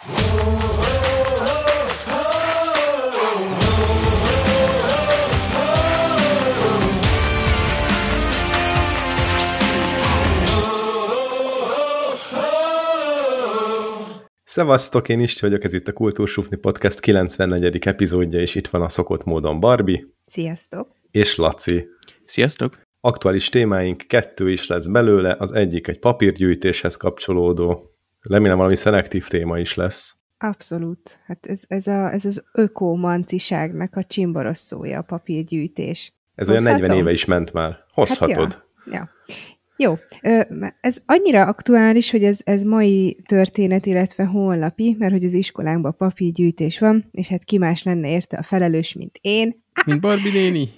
Szevasztok, én Isti vagyok, ez itt a Kultúrsufni Podcast 94. epizódja, és itt van a szokott módon Barbie. Sziasztok! És Laci. Sziasztok! Aktuális témáink kettő is lesz belőle, az egyik egy papírgyűjtéshez kapcsolódó, remélem valami szelektív téma is lesz. Abszolút. Hát ez, ez, a, ez az ökomanciságnak a csimborosszója, a papírgyűjtés. Ez Hozhatom? olyan 40 éve is ment már. Hozhatod. Hát ja. ja. Jó, ez annyira aktuális, hogy ez, ez mai történet, illetve honlapi, mert hogy az iskolánkban papírgyűjtés van, és hát ki más lenne érte a felelős, mint én. Mint Barbie néni.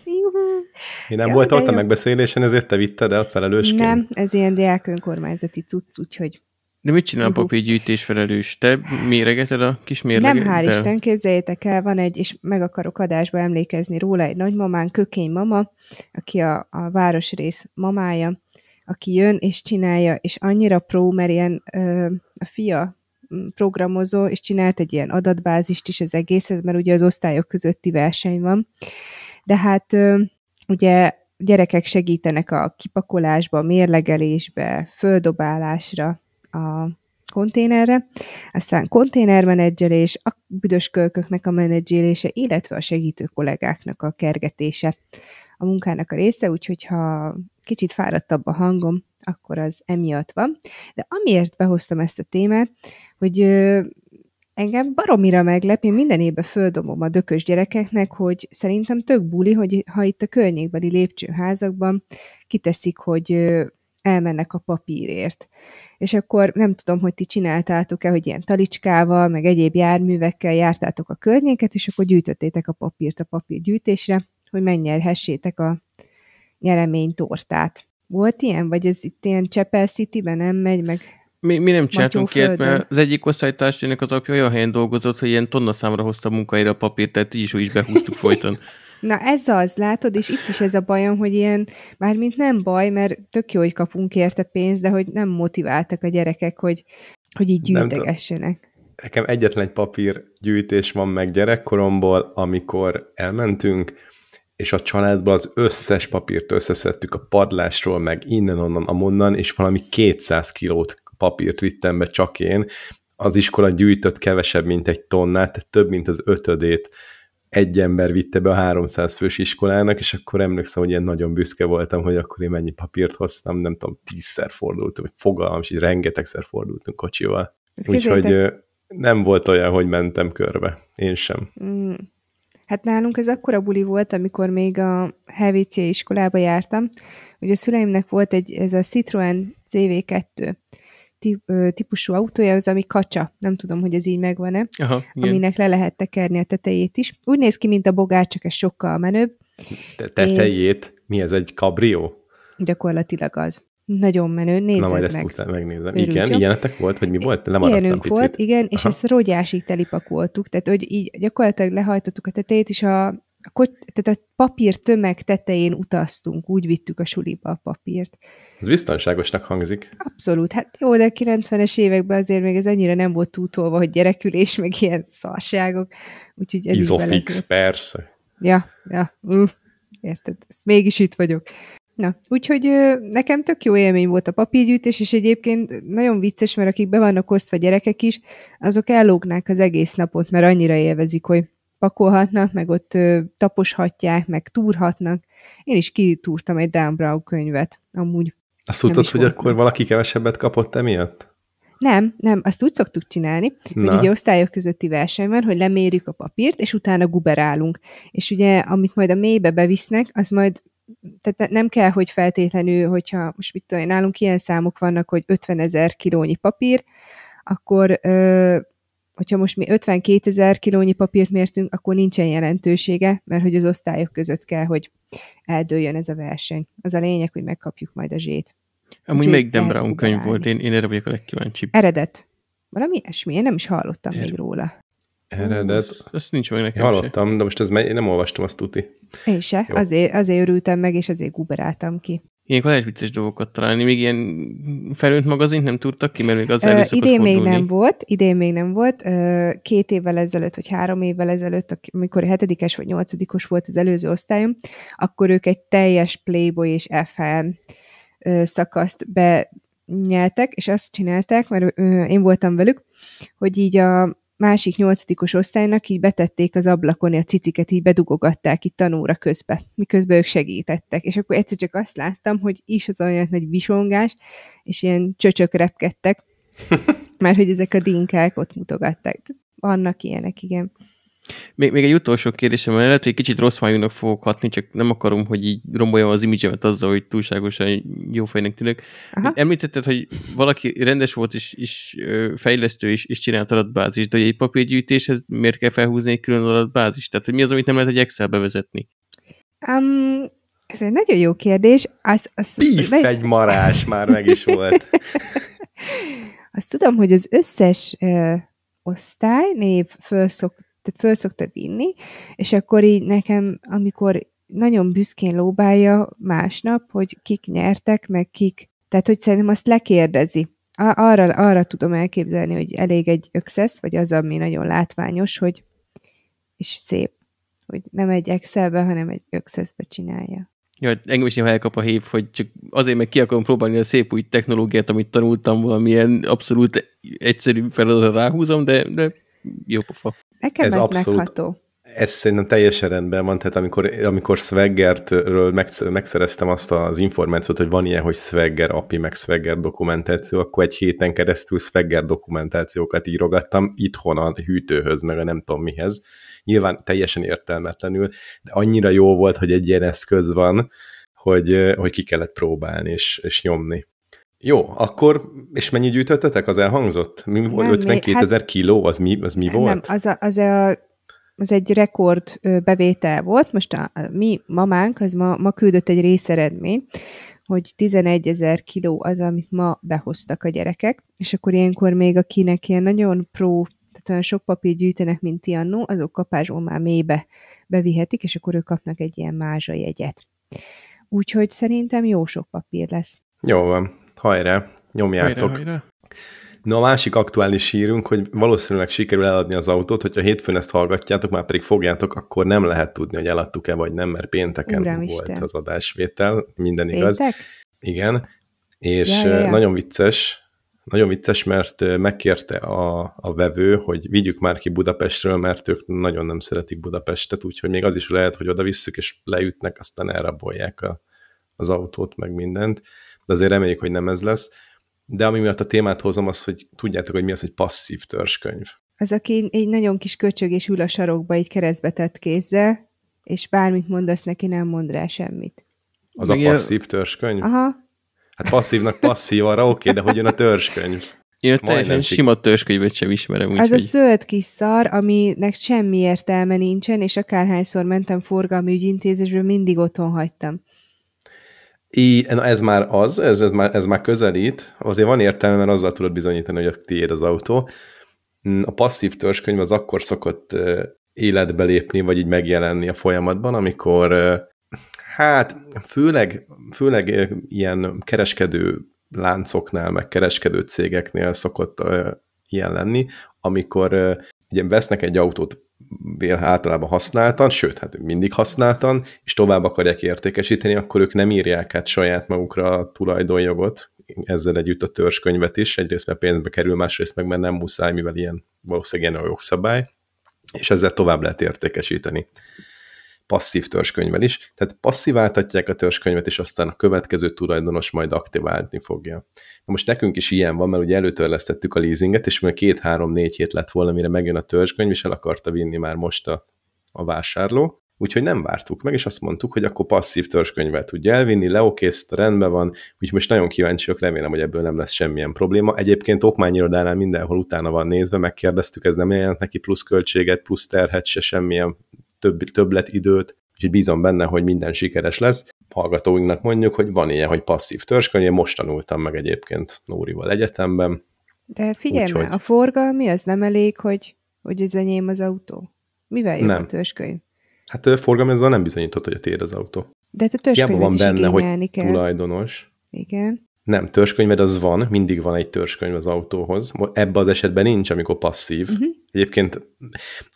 Én nem voltam ott a megbeszélésen, ezért te vitted el felelősként? Nem, ez ilyen diák önkormányzati cucc, úgyhogy... De mit csinál a papírgyűjtés felelős? Te méregeted a kis mérleget? Nem, hál' Isten, képzeljétek el, van egy, és meg akarok adásba emlékezni róla, egy nagymamán, Kökény mama, aki a, a városrész mamája, aki jön és csinálja, és annyira pró, mert ilyen ö, a fia programozó, és csinált egy ilyen adatbázist is az egészhez, mert ugye az osztályok közötti verseny van. De hát ö, ugye gyerekek segítenek a kipakolásba, mérlegelésbe, földobálásra, a konténerre, aztán konténermenedzselés, a büdös kölköknek a menedzselése, illetve a segítő kollégáknak a kergetése a munkának a része, úgyhogy ha kicsit fáradtabb a hangom, akkor az emiatt van. De amiért behoztam ezt a témát, hogy engem baromira meglep, én minden évben földobom a dökös gyerekeknek, hogy szerintem tök buli, hogy ha itt a környékbeli lépcsőházakban kiteszik, hogy elmennek a papírért. És akkor nem tudom, hogy ti csináltátok-e, hogy ilyen talicskával, meg egyéb járművekkel jártátok a környéket, és akkor gyűjtöttétek a papírt a papírgyűjtésre, hogy megnyerhessétek a nyereménytortát. Volt ilyen? Vagy ez itt ilyen Csepel City-ben nem megy, meg mi, mi nem csináltunk ilyet, mert az egyik osztálytársének az apja olyan helyen dolgozott, hogy ilyen tonna számra hozta munkáira a papírt, tehát így is, is behúztuk folyton. Na ez az, látod, és itt is ez a bajom, hogy ilyen, mármint nem baj, mert tök jó, hogy kapunk érte pénzt, de hogy nem motiváltak a gyerekek, hogy, hogy így gyűjtegessenek. Nekem egyetlen egy papírgyűjtés van meg gyerekkoromból, amikor elmentünk, és a családból az összes papírt összeszedtük a padlásról, meg innen-onnan, amonnan, és valami 200 kilót papírt vittem be csak én. Az iskola gyűjtött kevesebb, mint egy tonnát, tehát több, mint az ötödét egy ember vitte be a 300 fős iskolának, és akkor emlékszem, hogy ilyen nagyon büszke voltam, hogy akkor én mennyi papírt hoztam, nem tudom, tízszer fordultunk, vagy fogalmam, és így rengetegszer fordultunk kocsival. Úgyhogy nem volt olyan, hogy mentem körbe. Én sem. Mm. Hát nálunk ez akkora buli volt, amikor még a HVC iskolába jártam. Ugye a szüleimnek volt egy, ez a Citroen CV2 típusú autója, az ami kacsa. Nem tudom, hogy ez így megvan-e. Aha, aminek le lehet tekerni a tetejét is. Úgy néz ki, mint a bogár, csak ez sokkal menőbb. Te tetejét? É... Mi ez, egy kabrió? Gyakorlatilag az. Nagyon menő, nézzed Na, majd ezt meg. utána megnézem. Örülj, igen, ilyenetek volt, hogy mi volt? Lemaradtam Ilyenünk picit. volt, igen, és Aha. ezt rogyásig telipakoltuk, tehát hogy így gyakorlatilag lehajtottuk a tetejét, és a, a, tehát a papír tömeg tetején utaztunk, úgy vittük a suliba a papírt. Ez biztonságosnak hangzik. Abszolút. Hát jó, de a 90-es években azért még ez ennyire nem volt túltolva, hogy gyerekülés, meg ilyen szarságok. Úgyhogy ez Isofix, persze. Ja, ja. Uh, érted? Mégis itt vagyok. Na, úgyhogy nekem tök jó élmény volt a papírgyűjtés, és egyébként nagyon vicces, mert akik be vannak osztva gyerekek is, azok ellógnák az egész napot, mert annyira élvezik, hogy pakolhatnak, meg ott ö, taposhatják, meg túrhatnak. Én is kitúrtam egy Dan Brown könyvet, amúgy. Azt tudod, hogy akkor nem. valaki kevesebbet kapott emiatt? Nem, nem, azt úgy szoktuk csinálni, Na. hogy ugye osztályok közötti verseny van, hogy lemérjük a papírt, és utána guberálunk. És ugye, amit majd a mélybe bevisznek, az majd tehát nem kell, hogy feltétlenül, hogyha most mit tudom, nálunk ilyen számok vannak, hogy 50 ezer kilónyi papír, akkor ö, hogyha most mi 52 ezer kilónyi papírt mértünk, akkor nincsen jelentősége, mert hogy az osztályok között kell, hogy eldőljön ez a verseny. Az a lényeg, hogy megkapjuk majd a zsét. Amúgy még Dan Brown könyv volt, én, én erre vagyok a legkíváncsibb. Eredet. Valami ilyesmi, én nem is hallottam er... még róla. Eredet. Ezt nincs meg nekem Hallottam, se. de most ez én nem olvastam azt tuti. Én se, azért, azért örültem meg, és azért guberáltam ki. Ilyenkor lehet vicces dolgokat találni. Még ilyen felőnt magazint nem tudtak ki, mert még az uh, Idén még nem volt, idén még nem volt. Két évvel ezelőtt, vagy három évvel ezelőtt, amikor hetedikes vagy nyolcadikos volt az előző osztályom, akkor ők egy teljes Playboy és FM szakaszt benyeltek, és azt csinálták, mert én voltam velük, hogy így a másik nyolcadikos osztálynak így betették az ablakon, a ciciket így bedugogatták itt tanúra közbe, miközben ők segítettek. És akkor egyszer csak azt láttam, hogy is az olyan nagy visongás, és ilyen csöcsök repkedtek, mert hogy ezek a dinkák ott mutogatták. Vannak ilyenek, igen. Még, még egy utolsó kérdésem, mert lehet, hogy kicsit rossz májúnak fogok hatni, csak nem akarom, hogy így romboljam az imidzsemet azzal, hogy túlságosan jó fejnek tűnök. Említetted, hogy valaki rendes volt és, és fejlesztő és, és csinált adatbázis, de egy papírgyűjtéshez miért kell felhúzni egy külön adatbázis? Tehát, hogy mi az, amit nem lehet egy Excel bevezetni? Um, ez egy nagyon jó kérdés. Az, az, meg... egy marás már meg is volt. Azt tudom, hogy az összes uh, osztály név föl szok, tehát föl szokta vinni, és akkor így nekem, amikor nagyon büszkén lóbálja másnap, hogy kik nyertek, meg kik, tehát hogy szerintem azt lekérdezi. Arra, arra tudom elképzelni, hogy elég egy ökszesz, vagy az, ami nagyon látványos, hogy és szép, hogy nem egy Excelbe, hanem egy ökszeszbe csinálja. Ja, hát engem is néha elkap a hív, hogy csak azért meg ki akarom próbálni a szép új technológiát, amit tanultam, valamilyen abszolút egyszerű feladatot ráhúzom, de, de jó pofa. Nekem ez, ez abszolút, megható. Ez szerintem teljesen rendben van, tehát amikor, amikor Swaggertről megszereztem azt az információt, hogy van ilyen, hogy Swagger API, meg Swagger dokumentáció, akkor egy héten keresztül Swagger dokumentációkat írogattam itthon a hűtőhöz, meg a nem tudom mihez. Nyilván teljesen értelmetlenül, de annyira jó volt, hogy egy ilyen eszköz van, hogy, hogy ki kellett próbálni és, és nyomni. Jó, akkor, és mennyi gyűjtöttetek? Az elhangzott? Mi volt? 52 ezer hát, kiló? Az mi, az mi volt? Nem, az, a, az, a, az egy rekord bevétel volt. Most a, a mi mamánk, az ma, ma küldött egy részeredményt, hogy 11 ezer kiló az, amit ma behoztak a gyerekek, és akkor ilyenkor még akinek ilyen nagyon pro, tehát olyan sok papír gyűjtenek, mint ti annó, azok kapásból már mélybe bevihetik, és akkor ők kapnak egy ilyen mázsa jegyet. Úgyhogy szerintem jó sok papír lesz. Jó van. Hajrá, nyomjátok. Hajrá, hajrá. No, a másik aktuális hírünk, hogy valószínűleg sikerül eladni az autót, hogyha hétfőn ezt hallgatjátok, már pedig fogjátok, akkor nem lehet tudni, hogy eladtuk-e vagy nem, mert pénteken Uram volt Isten. az adásvétel, minden Péntek? igaz. Igen, és ja, ja, ja. nagyon vicces, nagyon vicces, mert megkérte a, a vevő, hogy vigyük már ki Budapestről, mert ők nagyon nem szeretik Budapestet, úgyhogy még az is lehet, hogy oda visszük, és leütnek, aztán elrabolják a, az autót, meg mindent de azért reméljük, hogy nem ez lesz. De ami miatt a témát hozom, az, hogy tudjátok, hogy mi az, hogy passzív törzskönyv. Az, aki egy nagyon kis köcsög és ül a sarokba, egy keresztbe tett kézzel, és bármit mondasz neki, nem mond rá semmit. Az Még a passzív törzskönyv? Aha. Hát passzívnak passzív arra, oké, de hogy jön a törzskönyv? Én a teljesen sima törzskönyvet sem ismerem. Úgy, az hogy... a zöld kis szar, aminek semmi értelme nincsen, és akárhányszor mentem forgalmi ügyintézésből, mindig otthon hagytam. I, ez már az, ez, ez, már, ez már közelít, azért van értelme, mert azzal tudod bizonyítani, hogy a tiéd az autó. A passzív törzskönyv az akkor szokott életbe lépni, vagy így megjelenni a folyamatban, amikor hát főleg, főleg ilyen kereskedő láncoknál, meg kereskedő cégeknél szokott ilyen lenni, amikor ugye vesznek egy autót általában használtan, sőt, hát mindig használtan, és tovább akarják értékesíteni, akkor ők nem írják át saját magukra a tulajdonjogot, ezzel együtt a törzskönyvet is, egyrészt mert pénzbe kerül, másrészt meg mert nem muszáj, mivel ilyen valószínűleg ilyen a jogszabály, és ezzel tovább lehet értékesíteni passzív törzskönyvvel is. Tehát passziváltatják a törzskönyvet, és aztán a következő tulajdonos majd aktiválni fogja. Na most nekünk is ilyen van, mert ugye előtörlesztettük a leasinget, és még két-három-négy hét lett volna, mire megjön a törzskönyv, és el akarta vinni már most a, a vásárló. Úgyhogy nem vártuk meg, és azt mondtuk, hogy akkor passzív törzskönyvet tudja elvinni, leokészt, rendben van, úgyhogy most nagyon kíváncsiak, remélem, hogy ebből nem lesz semmilyen probléma. Egyébként okmányirodánál mindenhol utána van nézve, megkérdeztük, ez nem jelent neki plusz költséget, plusz terhet, se semmilyen több, többlet időt, úgyhogy bízom benne, hogy minden sikeres lesz. Hallgatóinknak mondjuk, hogy van ilyen, hogy passzív törzskönyv, én most tanultam meg egyébként Nórival egyetemben. De figyelj Úgyhogy... már, a forgalmi az nem elég, hogy, hogy ez enyém az autó? Mivel jó nem. a törzskönyv? Hát forgalmi azzal nem bizonyított, hogy a tiéd az autó. De te törzskönyvet van is benne, hogy kell. tulajdonos. Igen. Nem, törzskönyved az van, mindig van egy törzskönyv az autóhoz. Ebben az esetben nincs, amikor passzív. Uh-huh. Egyébként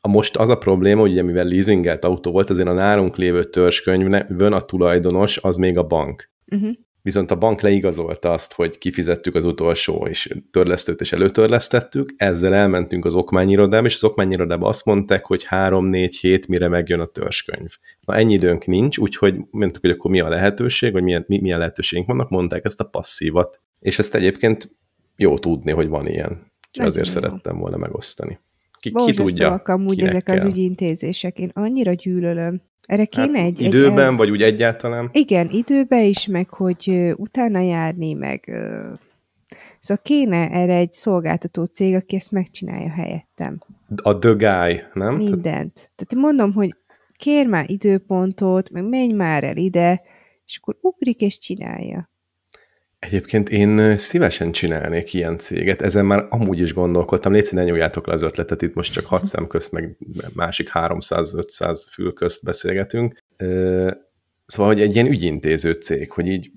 a most az a probléma, hogy ugye mivel leasingelt autó volt, azért a nálunk lévő törzskönyvön a tulajdonos az még a bank. Uh-huh. Viszont a bank leigazolta azt, hogy kifizettük az utolsó, és törlesztőt és előtörlesztettük, ezzel elmentünk az okmányirodába, és az okmányirodába azt mondták, hogy 3-4 hét mire megjön a törzskönyv. Na ennyi időnk nincs, úgyhogy mondtuk, hogy akkor mi a lehetőség, vagy milyen, milyen lehetőségünk vannak, mondták ezt a passzívat. És ezt egyébként jó tudni, hogy van ilyen. Úgyhogy azért jó. szerettem volna megosztani. Ki, ki tudja, amúgy ezek az kell. ügyintézések. Én annyira gyűlölöm. Erre kéne hát, egy... Időben, egy el... vagy úgy egyáltalán. Igen, időbe is, meg hogy utána járni, meg... Szóval kéne erre egy szolgáltató cég, aki ezt megcsinálja helyettem. A The Guy, nem? Mindent. Tehát mondom, hogy kér már időpontot, meg menj már el ide, és akkor ugrik és csinálja. Egyébként én szívesen csinálnék ilyen céget, ezen már amúgy is gondolkodtam, légy ne nyúljátok le az ötletet, itt most csak hat szem közt, meg másik 300-500 fül közt beszélgetünk. Szóval, hogy egy ilyen ügyintéző cég, hogy így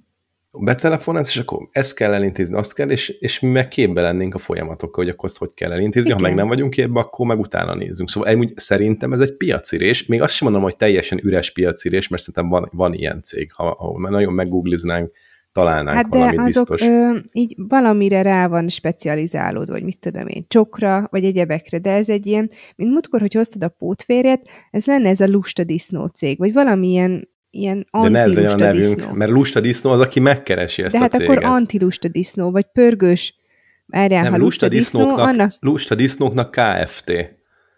betelefonálsz, és akkor ezt kell elintézni, azt kell, és, és mi meg képbe lennénk a folyamatokkal, hogy akkor azt hogy kell elintézni, ha Igen. meg nem vagyunk képbe, akkor meg utána nézzünk. Szóval amúgy szerintem ez egy piacirés, még azt sem mondom, hogy teljesen üres piacirés, mert szerintem van, van ilyen cég, ha, ha már nagyon meggoogliznánk, találnánk Hát de valamit azok biztos. ö, így valamire rá van specializálódva, vagy mit tudom én, csokra, vagy egyebekre, de ez egy ilyen, mint múltkor, hogy hoztad a pótférjet, ez lenne ez a lusta disznó cég, vagy valamilyen ilyen De ne ez legyen a nevünk, disznó. mert lusta disznó az, aki megkeresi ezt De hát a céget. akkor antilusta disznó, vagy pörgős, várjál, nem, ha lusta lusta disznó, disznóknak, annak lusta disznóknak KFT.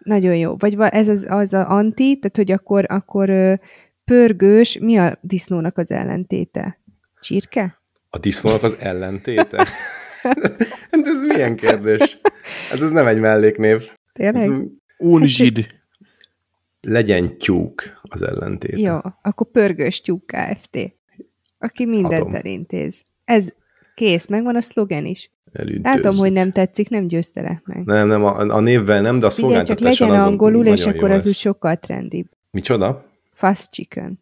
nagyon jó. Vagy va- ez az, az a anti, tehát hogy akkor, akkor pörgős, mi a disznónak az ellentéte? Csirke? A disznónak az ellentéte? hát ez milyen kérdés? Hát ez nem egy melléknév. Tényleg? Ez Unzsid. legyen tyúk az ellentéte. Jó, akkor pörgős tyúk Kft. Aki mindent Adom. elintéz. Ez kész, megvan a szlogen is. Elüntőzzük. Látom, hogy nem tetszik, nem győztelek meg. Nem, nem, a, a névvel nem, de a Figyelj, csak szolgáltatáson legyen azon angolul, és akkor az úgy lesz. sokkal trendibb. Micsoda? Fast chicken.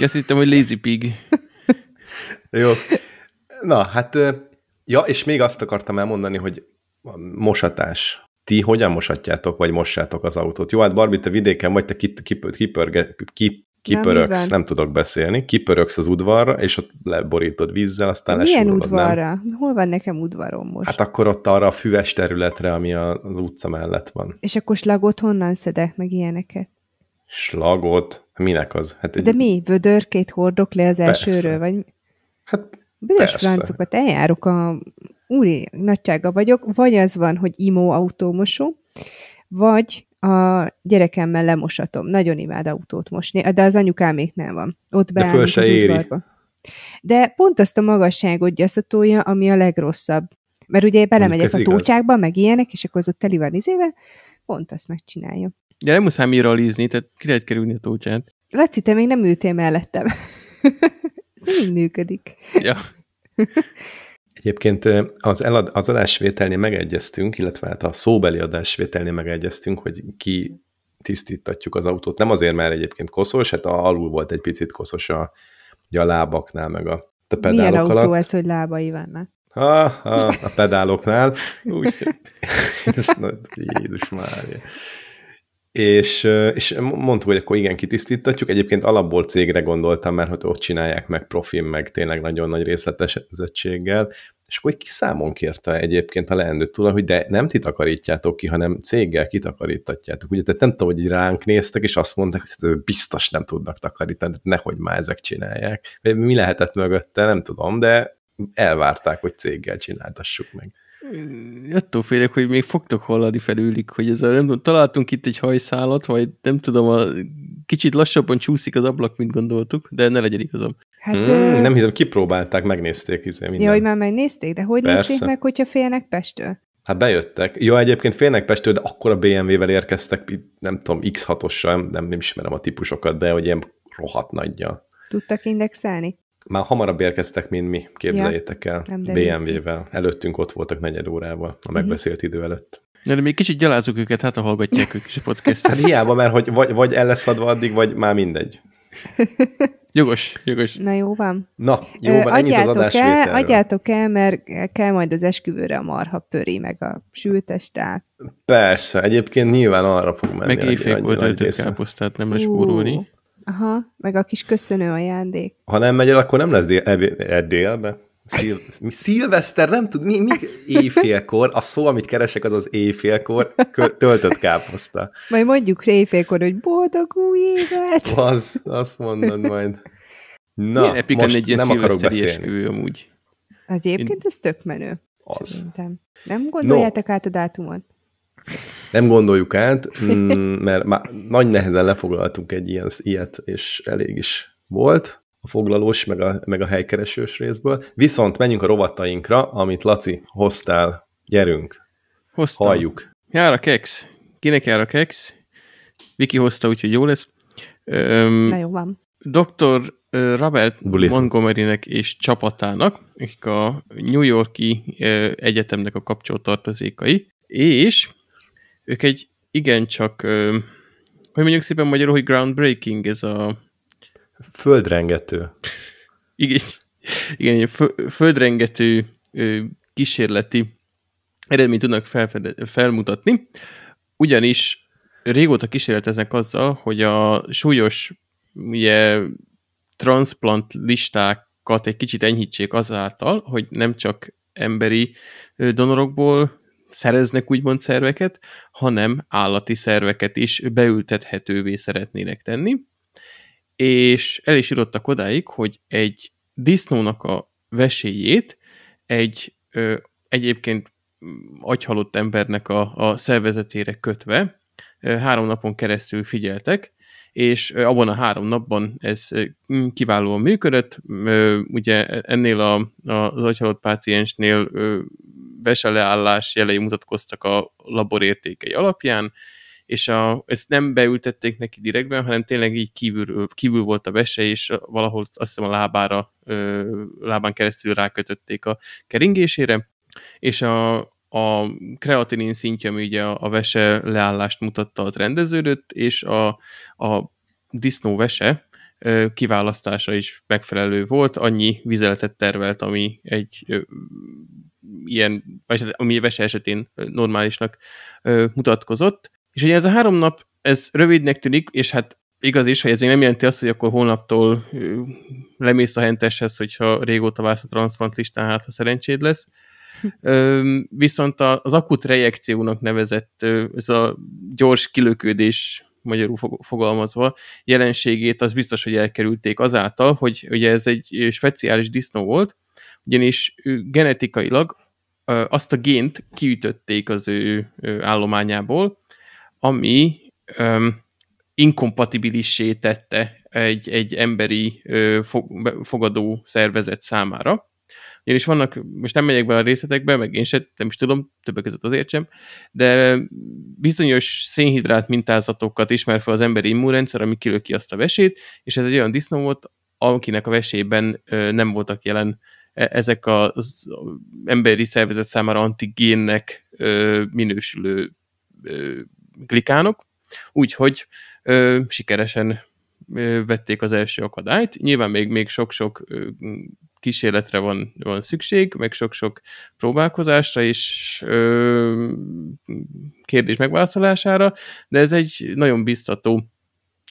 Azt hittem, hogy Lazy Pig. Jó. Na, hát, ja, és még azt akartam elmondani, hogy a mosatás. Ti hogyan mosatjátok, vagy mossátok az autót? Jó, hát Barbie, te vidéken vagy, te kip, kip, kipörge, kip, kipöröksz, nem tudok beszélni, kipöröksz az udvarra, és ott leborítod vízzel, aztán Milyen lesúrolod, nem? udvarra? Hol van nekem udvarom most? Hát akkor ott arra a füves területre, ami az utca mellett van. És akkor slagot honnan szedek, meg ilyeneket? Slagot? Minek az? Hát egy, De mi? Vödörkét hordok le az Persze. elsőről? Vagy Hát Büdös francokat, eljárok a úri nagysága vagyok, vagy az van, hogy imó autómosó, vagy a gyerekemmel lemosatom. Nagyon imád autót mosni, de az anyukáméknál van. Ott De föl se az éri. udvarba. De pont azt a magasságot gyaszatolja, ami a legrosszabb. Mert ugye belemegyek a tócsákba, meg ilyenek, és akkor az ott teli van izéve, pont azt megcsinálja. De nem muszáj miralizni, tehát ki lehet kerülni a tócsát. Laci, te még nem ültél mellettem. Ez nem így működik. Ja. Egyébként az, elad, az adásvételnél megegyeztünk, illetve hát a szóbeli adásvételnél megegyeztünk, hogy ki tisztítatjuk az autót. Nem azért, mert egyébként koszos, hát a, alul volt egy picit koszos a, ugye a lábaknál, meg a, a pedálok Milyen autó alatt. ez, hogy lábai vannak? Ha, ha, a pedáloknál. Úgy, ez, na, Jézus Mária. És, és mondtuk, hogy akkor igen, kitisztítatjuk. Egyébként alapból cégre gondoltam, mert hogy ott csinálják meg profin, meg tényleg nagyon nagy részletezettséggel. És akkor egy kiszámon kérte egyébként a leendő tulaj, hogy de nem ti takarítjátok ki, hanem céggel kitakarítatjátok. Ugye, tehát nem tudom, hogy ránk néztek, és azt mondták, hogy ez biztos nem tudnak takarítani, tehát nehogy már ezek csinálják. Mi lehetett mögötte, nem tudom, de elvárták, hogy céggel csináltassuk meg. Attól félek, hogy még fogtok hallani felőlük, hogy ez a, nem tudom, találtunk itt egy hajszálat, vagy nem tudom, a, kicsit lassabban csúszik az ablak, mint gondoltuk, de ne legyen igazam. Hát, Hmm, ö, nem hiszem, kipróbálták, megnézték izé, minden. Ja, hogy már megnézték, de hogy Persze. nézték meg, hogyha félnek Pestől? Hát bejöttek. Jó, egyébként félnek Pestől, de akkor a BMW-vel érkeztek, nem tudom, X6-ossal, nem, nem ismerem a típusokat, de hogy ilyen rohadt nagyja. Tudtak indexelni? Már hamarabb érkeztek, mint mi, képzeljétek el, ki. BMW-vel. Előttünk ott voltak negyed órával, a megbeszélt idő előtt. De, de még kicsit gyalázunk őket, hát ha hallgatják ők is a podcastet. Hát hiába, mert hogy vagy, vagy el lesz adva addig, vagy már mindegy. Jogos, jogos. Na jó van. Na, jó van, ennyit az el, Adjátok el, mert kell majd az esküvőre a marha pöri, meg a sültestál. Persze, egyébként nyilván arra fog menni. Meg éjfél volt káposztát, nem lesz spórolni. Aha, meg a kis köszönő ajándék. Ha nem megy el, akkor nem lesz dél, dél, délbe. Szil, szilveszter, nem tud, mi, mi éjfélkor, a szó, amit keresek, az az éjfélkor töltött káposzta. Majd mondjuk éjfélkor, hogy boldog új évet. Az, azt mondod majd. Na, Milyen most egy nem akarok beszélni. amúgy. Az egyébként ez tök menő. Az. Szerintem. Nem gondoljátok no. át a dátumot? Nem gondoljuk át, mm, mert már nagy nehezen lefoglaltunk egy ilyen, ilyet, és elég is volt a foglalós, meg a, meg a helykeresős részből. Viszont menjünk a rovatainkra, amit Laci hoztál. Gyerünk. Hoztam. Halljuk. Jár a keks. Kinek jár a keks? Viki hozta, úgyhogy jó lesz. Öm, Na jó van. Dr. Robert Bulit. Montgomerynek és csapatának, akik a New Yorki egyetemnek a kapcsolattartozékai, és ők egy igencsak, hogy mondjuk szépen magyarul, hogy groundbreaking ez a Földrengető. Igen, igen földrengető kísérleti eredményt tudnak felfede, felmutatni, ugyanis régóta kísérleteznek azzal, hogy a súlyos ugye, transplant listákat egy kicsit enyhítsék azáltal, hogy nem csak emberi donorokból szereznek úgymond szerveket, hanem állati szerveket is beültethetővé szeretnének tenni és el is jutottak odáig, hogy egy disznónak a veséjét egy ö, egyébként agyhalott embernek a, a szervezetére kötve ö, három napon keresztül figyeltek, és abban a három napban ez ö, kiválóan működött. Ugye ennél a, az agyhalott páciensnél veseleállás jelei mutatkoztak a laborértékei alapján, és a, ezt nem beültették neki direktben, hanem tényleg így kívül, kívül volt a vese, és valahol azt hiszem a lábára, lábán keresztül rákötötték a keringésére, és a, a kreatinin szintje, ami ugye a, vese leállást mutatta, az rendeződött, és a, a disznó vese kiválasztása is megfelelő volt, annyi vizeletet tervelt, ami egy ilyen, vagy hát, ami vese esetén normálisnak mutatkozott, és ugye ez a három nap, ez rövidnek tűnik, és hát igaz is, hogy ez nem jelenti azt, hogy akkor holnaptól lemész a henteshez, hogyha régóta válsz a transplant listán, hát ha szerencséd lesz. Viszont az akut rejekciónak nevezett, ez a gyors kilöködés magyarul fogalmazva, jelenségét az biztos, hogy elkerülték azáltal, hogy ugye ez egy speciális disznó volt, ugyanis genetikailag azt a gént kiütötték az ő állományából, ami um, inkompatibilissé tette egy, egy emberi fogadó szervezet számára. Ugyanis vannak, most nem megyek be a részletekbe, meg én sem, nem is tudom, többek között azért sem, de bizonyos szénhidrát mintázatokat ismer fel az emberi immunrendszer, ami kilöki azt a vesét, és ez egy olyan disznó volt, akinek a vesében nem voltak jelen ezek az emberi szervezet számára antigénnek minősülő glikánok, úgyhogy sikeresen vették az első akadályt. Nyilván még, még sok-sok kísérletre van, van szükség, meg sok-sok próbálkozásra és ö, kérdés megválaszolására, de ez egy nagyon biztató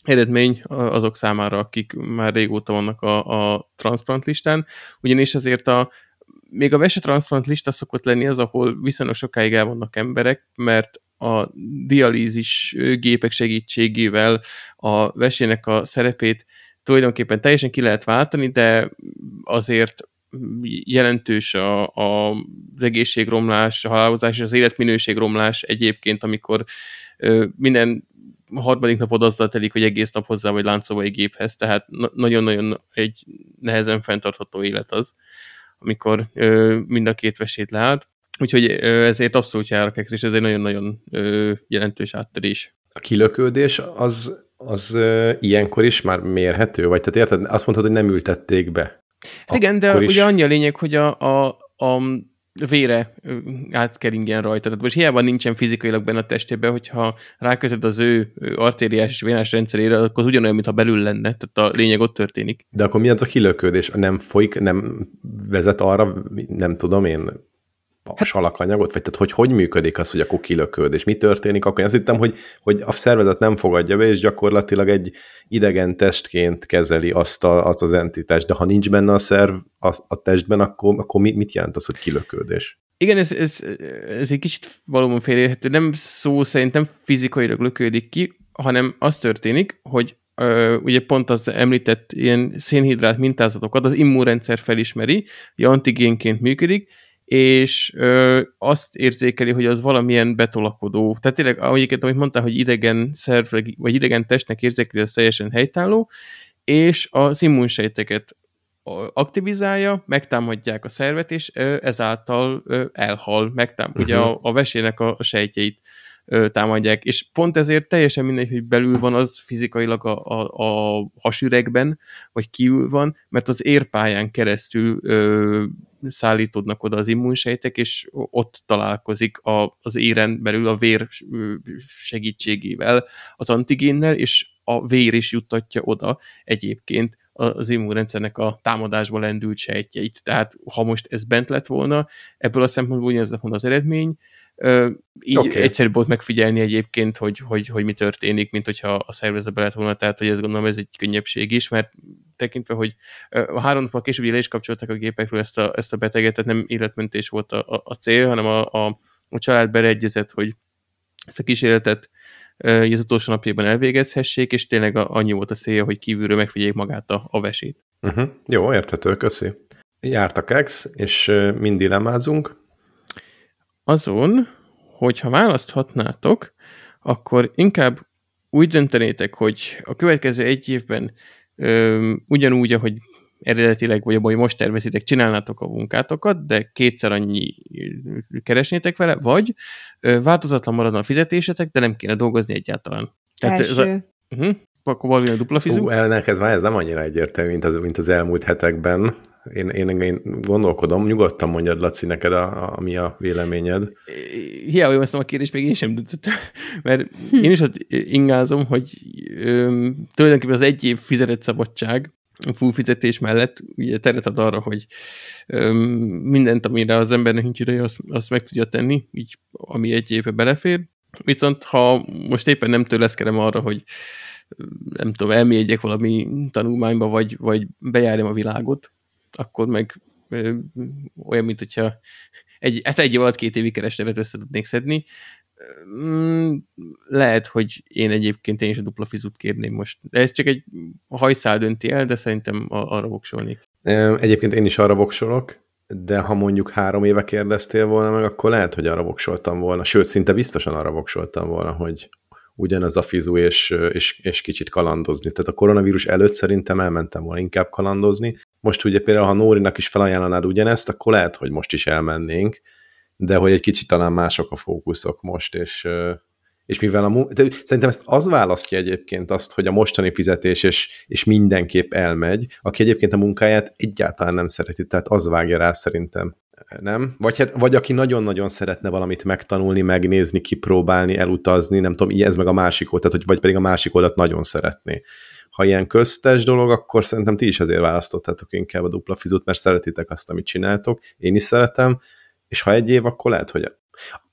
eredmény azok számára, akik már régóta vannak a, a transplant listán, ugyanis azért a még a vesetransplant lista szokott lenni az, ahol viszonylag sokáig el vannak emberek, mert a dialízis gépek segítségével a vesének a szerepét tulajdonképpen teljesen ki lehet váltani, de azért jelentős a, a, az egészségromlás, a halálozás és az életminőségromlás egyébként, amikor ö, minden harmadik napod azzal telik, hogy egész nap hozzá vagy láncolva egy géphez, tehát nagyon-nagyon egy nehezen fenntartható élet az, amikor ö, mind a két vesét leállt. Úgyhogy ezért abszolút járok és ez egy nagyon-nagyon jelentős áttörés. A kilökődés az, az ilyenkor is már mérhető? Vagy tehát érted, azt mondtad, hogy nem ültették be. Hát igen, de is... ugye annyi a lényeg, hogy a, a, a vére átkeringjen rajta. Tehát most hiába nincsen fizikailag benne a testében, hogyha ráközöd az ő artériás és vénás rendszerére, akkor az ugyanolyan, mintha belül lenne. Tehát a lényeg ott történik. De akkor mi az a kilöködés? Nem folyik, nem vezet arra, nem tudom én, hát, salakanyagot? Vagy tehát hogy, hogy működik az, hogy akkor kilököd, és mi történik? Akkor én azt hittem, hogy, hogy a szervezet nem fogadja be, és gyakorlatilag egy idegen testként kezeli azt, a, azt az entitást, de ha nincs benne a szerv a, a testben, akkor, akkor mit, mit jelent az, hogy kilöködés? Igen, ez, ez, ez egy kicsit valóban félérhető. Nem szó szerintem fizikailag löködik ki, hanem az történik, hogy Uh, ugye pont az említett ilyen szénhidrát mintázatokat az immunrendszer felismeri, hogy antigénként működik, és ö, azt érzékeli, hogy az valamilyen betolakodó. Tehát tényleg, ahogy amit mondtál, hogy idegen szerv, vagy idegen testnek érzékeli, ez teljesen helytálló, és az immunsejteket aktivizálja, megtámadják a szervet, és ö, ezáltal ö, elhal, megtám, uh-huh. ugye a, a vesének a, a sejtjeit ö, támadják, és pont ezért teljesen mindegy, hogy belül van az fizikailag a, a, a hasüregben, vagy kívül van, mert az érpályán keresztül ö, szállítódnak oda az immunsejtek, és ott találkozik a, az éren belül a vér segítségével az antigénnel, és a vér is juttatja oda egyébként az immunrendszernek a támadásba lendült sejtjeit. Tehát ha most ez bent lett volna, ebből a szempontból ugyanez lett volna az eredmény, így okay. egyszerűbb volt megfigyelni egyébként, hogy, hogy, hogy mi történik, mint hogyha a szervezetbe lett volna, tehát hogy ezt gondolom ez egy könnyebbség is, mert tekintve, hogy a három nappal később le is kapcsoltak a gépekről ezt a, ezt a beteget, tehát nem életmentés volt a, a, a cél, hanem a, a, a család beleegyezett, hogy ezt a kísérletet az utolsó napjában elvégezhessék, és tényleg annyi volt a célja, hogy kívülről megfigyeljék magát a, a vesét. Uh-huh. Jó, érthető, köszi. Jártak ex, és mind dilemmázunk. Azon, hogyha választhatnátok, akkor inkább úgy döntenétek, hogy a következő egy évben ö, ugyanúgy, ahogy eredetileg, vagy abban, hogy most tervezitek, csinálnátok a munkátokat, de kétszer annyi keresnétek vele, vagy ö, változatlan maradna a fizetésetek, de nem kéne dolgozni egyáltalán. Tehát Ez a, uh-huh, akkor valami a dupla fizu. Ú, neked már ez nem annyira egyértelmű, mint az, mint az elmúlt hetekben. Én, én, én gondolkodom, nyugodtan mondjad, Laci, neked a, a, mi a véleményed. Hiába jó a kérdést, még én sem döntöttem, mert hm. én is ott ingázom, hogy öm, tulajdonképpen az egy év fizetett szabadság, full fizetés mellett ugye teret ad arra, hogy öm, mindent, amire az embernek nincs ideje, azt, azt meg tudja tenni, így ami egy évbe belefér. Viszont ha most éppen nem tőleszkedem arra, hogy nem tudom, elmélyegyek valami tanulmányba, vagy, vagy bejárjam a világot, akkor meg ö, olyan, mint hogyha egy, hát egy alatt két évi keresletet össze tudnék szedni. Mm, lehet, hogy én egyébként én is a dupla fizut kérném most. De ez csak egy hajszál dönti el, de szerintem arra voksolnék. Egyébként én is arra voksolok, de ha mondjuk három éve kérdeztél volna meg, akkor lehet, hogy arra voksoltam volna. Sőt, szinte biztosan arra voksoltam volna, hogy ugyanez a fizu, és, és, és kicsit kalandozni. Tehát a koronavírus előtt szerintem elmentem volna inkább kalandozni. Most ugye például, ha Nórinak is felajánlanád ugyanezt, akkor lehet, hogy most is elmennénk, de hogy egy kicsit talán mások a fókuszok most, és, és mivel a de szerintem ezt az választja egyébként azt, hogy a mostani fizetés és, és mindenképp elmegy, aki egyébként a munkáját egyáltalán nem szereti, tehát az vágja rá szerintem nem? Vagy, hát, vagy aki nagyon-nagyon szeretne valamit megtanulni, megnézni, kipróbálni, elutazni, nem tudom, ez meg a másik oldalt, hogy vagy pedig a másik oldalt nagyon szeretné. Ha ilyen köztes dolog, akkor szerintem ti is azért választottátok inkább a dupla fizut, mert szeretitek azt, amit csináltok, én is szeretem, és ha egy év, akkor lehet, hogy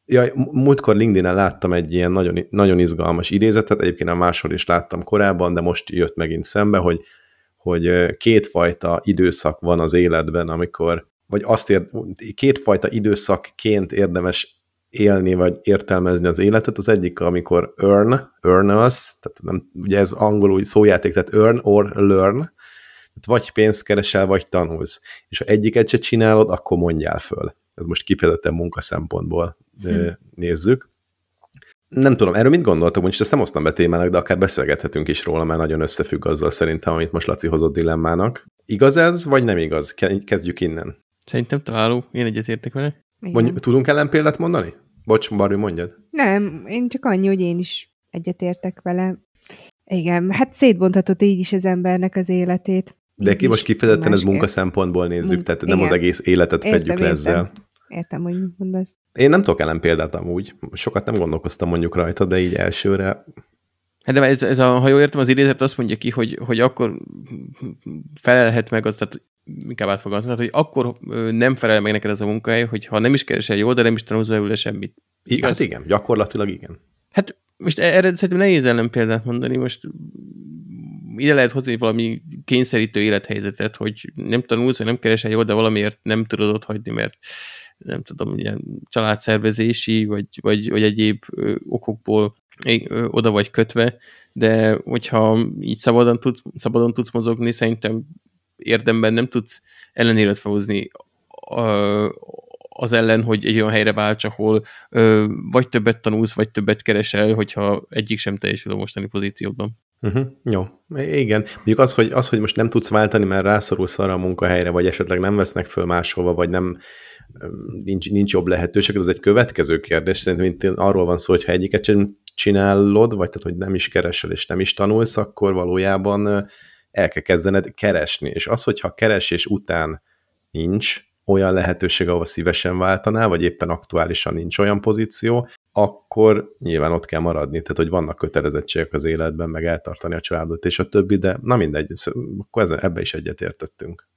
Ja, múltkor LinkedIn-en láttam egy ilyen nagyon, nagyon izgalmas idézetet, egyébként a máshol is láttam korábban, de most jött megint szembe, hogy, hogy kétfajta időszak van az életben, amikor vagy azt ér, kétfajta időszakként érdemes élni, vagy értelmezni az életet. Az egyik, amikor earn, earners, tehát nem, ugye ez angolul szójáték, tehát earn or learn, tehát vagy pénzt keresel, vagy tanulsz. És ha egyiket se csinálod, akkor mondjál föl. Ez most kifejezetten munka szempontból hm. nézzük. Nem tudom, erről mit gondoltok, mondjuk ezt nem osztam be témának, de akár beszélgethetünk is róla, mert nagyon összefügg azzal szerintem, amit most Laci hozott dilemmának. Igaz ez, vagy nem igaz? Kezdjük innen. Szerintem találó, én egyetértek vele. Mondj, tudunk ellenpéldát mondani? Bocs, Barbi, mondjad. Nem, én csak annyi, hogy én is egyetértek vele. Igen, hát szétbonthatott így is az embernek az életét. De ki most kifejezetten ez munka szempontból nézzük, Munk, tehát nem igen. az egész életet értem, fedjük le ezzel. Értem, hogy mondasz. Én nem tudok ellen példát amúgy. Sokat nem gondolkoztam mondjuk rajta, de így elsőre Hát de ez, ez a, ha jól értem, az idézet azt mondja ki, hogy, hogy akkor felelhet meg az, tehát inkább átfogalmazom, hogy akkor nem felel meg neked ez a munkahely, hogyha nem is keresel jól, de nem is tanulsz belőle semmit. Igaz? Hát igen, gyakorlatilag igen. Hát most e- erre szerintem nehéz ellen példát mondani, most ide lehet hozni valami kényszerítő élethelyzetet, hogy nem tanulsz, vagy nem keresel jól, de valamiért nem tudod ott hagyni, mert nem tudom, ilyen családszervezési, vagy, vagy, vagy egyéb okokból oda vagy kötve, de hogyha így szabadon tudsz, szabadon tudsz mozogni, szerintem érdemben nem tudsz ellenérőt felhozni az ellen, hogy egy olyan helyre válts, ahol ö, vagy többet tanulsz, vagy többet keresel, hogyha egyik sem teljesül a mostani pozícióban. Uh-huh. Jó, igen. Mondjuk az hogy, az, hogy most nem tudsz váltani, mert rászorulsz arra a munkahelyre, vagy esetleg nem vesznek föl máshova, vagy nem nincs, nincs jobb lehetőség, ez egy következő kérdés. Szerintem arról van szó, hogy ha egyiket sem csinálod, vagy tehát, hogy nem is keresel és nem is tanulsz, akkor valójában el kell kezdened keresni. És az, hogyha keresés után nincs olyan lehetőség, ahol szívesen váltanál, vagy éppen aktuálisan nincs olyan pozíció, akkor nyilván ott kell maradni, tehát hogy vannak kötelezettségek az életben, meg eltartani a családot és a többi, de na mindegy, akkor ebbe is egyetértettünk.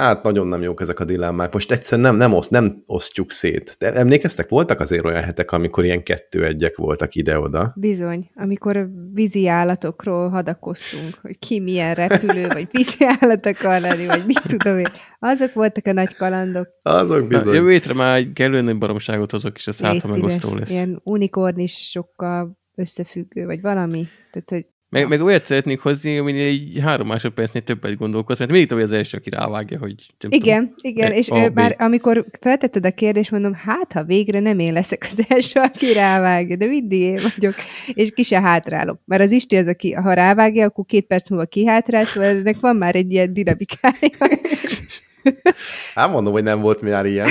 Hát nagyon nem jók ezek a dilemmák. Most egyszerűen nem, nem, oszt, nem osztjuk szét. De emlékeztek, voltak azért olyan hetek, amikor ilyen kettő-egyek voltak ide-oda. Bizony, amikor vízi állatokról hadakoztunk, hogy ki milyen repülő, vagy vízi állat akar lenni, vagy mit tudom én. Azok voltak a nagy kalandok. Azok bizony. Na, jövő hétre már egy kellő nagy baromságot azok is, ez hát, megosztó lesz. Ilyen unikornisokkal összefüggő, vagy valami. Tehát, hogy meg, meg olyat szeretnék hozni, ami egy három másodpercnél többet gondolkoz, mert mindig tudom, hogy az első, aki rávágja, hogy nem Igen, tudom, igen, és a, már amikor feltetted a kérdést, mondom, hát ha végre nem én leszek az első, aki rávágja, de mindig én vagyok, és ki se hátrálok. Mert az Isti az, aki ha rávágja, akkor két perc múlva kihátrál, szóval ennek van már egy ilyen dinamikája. Hát mondom, hogy nem volt már ilyen.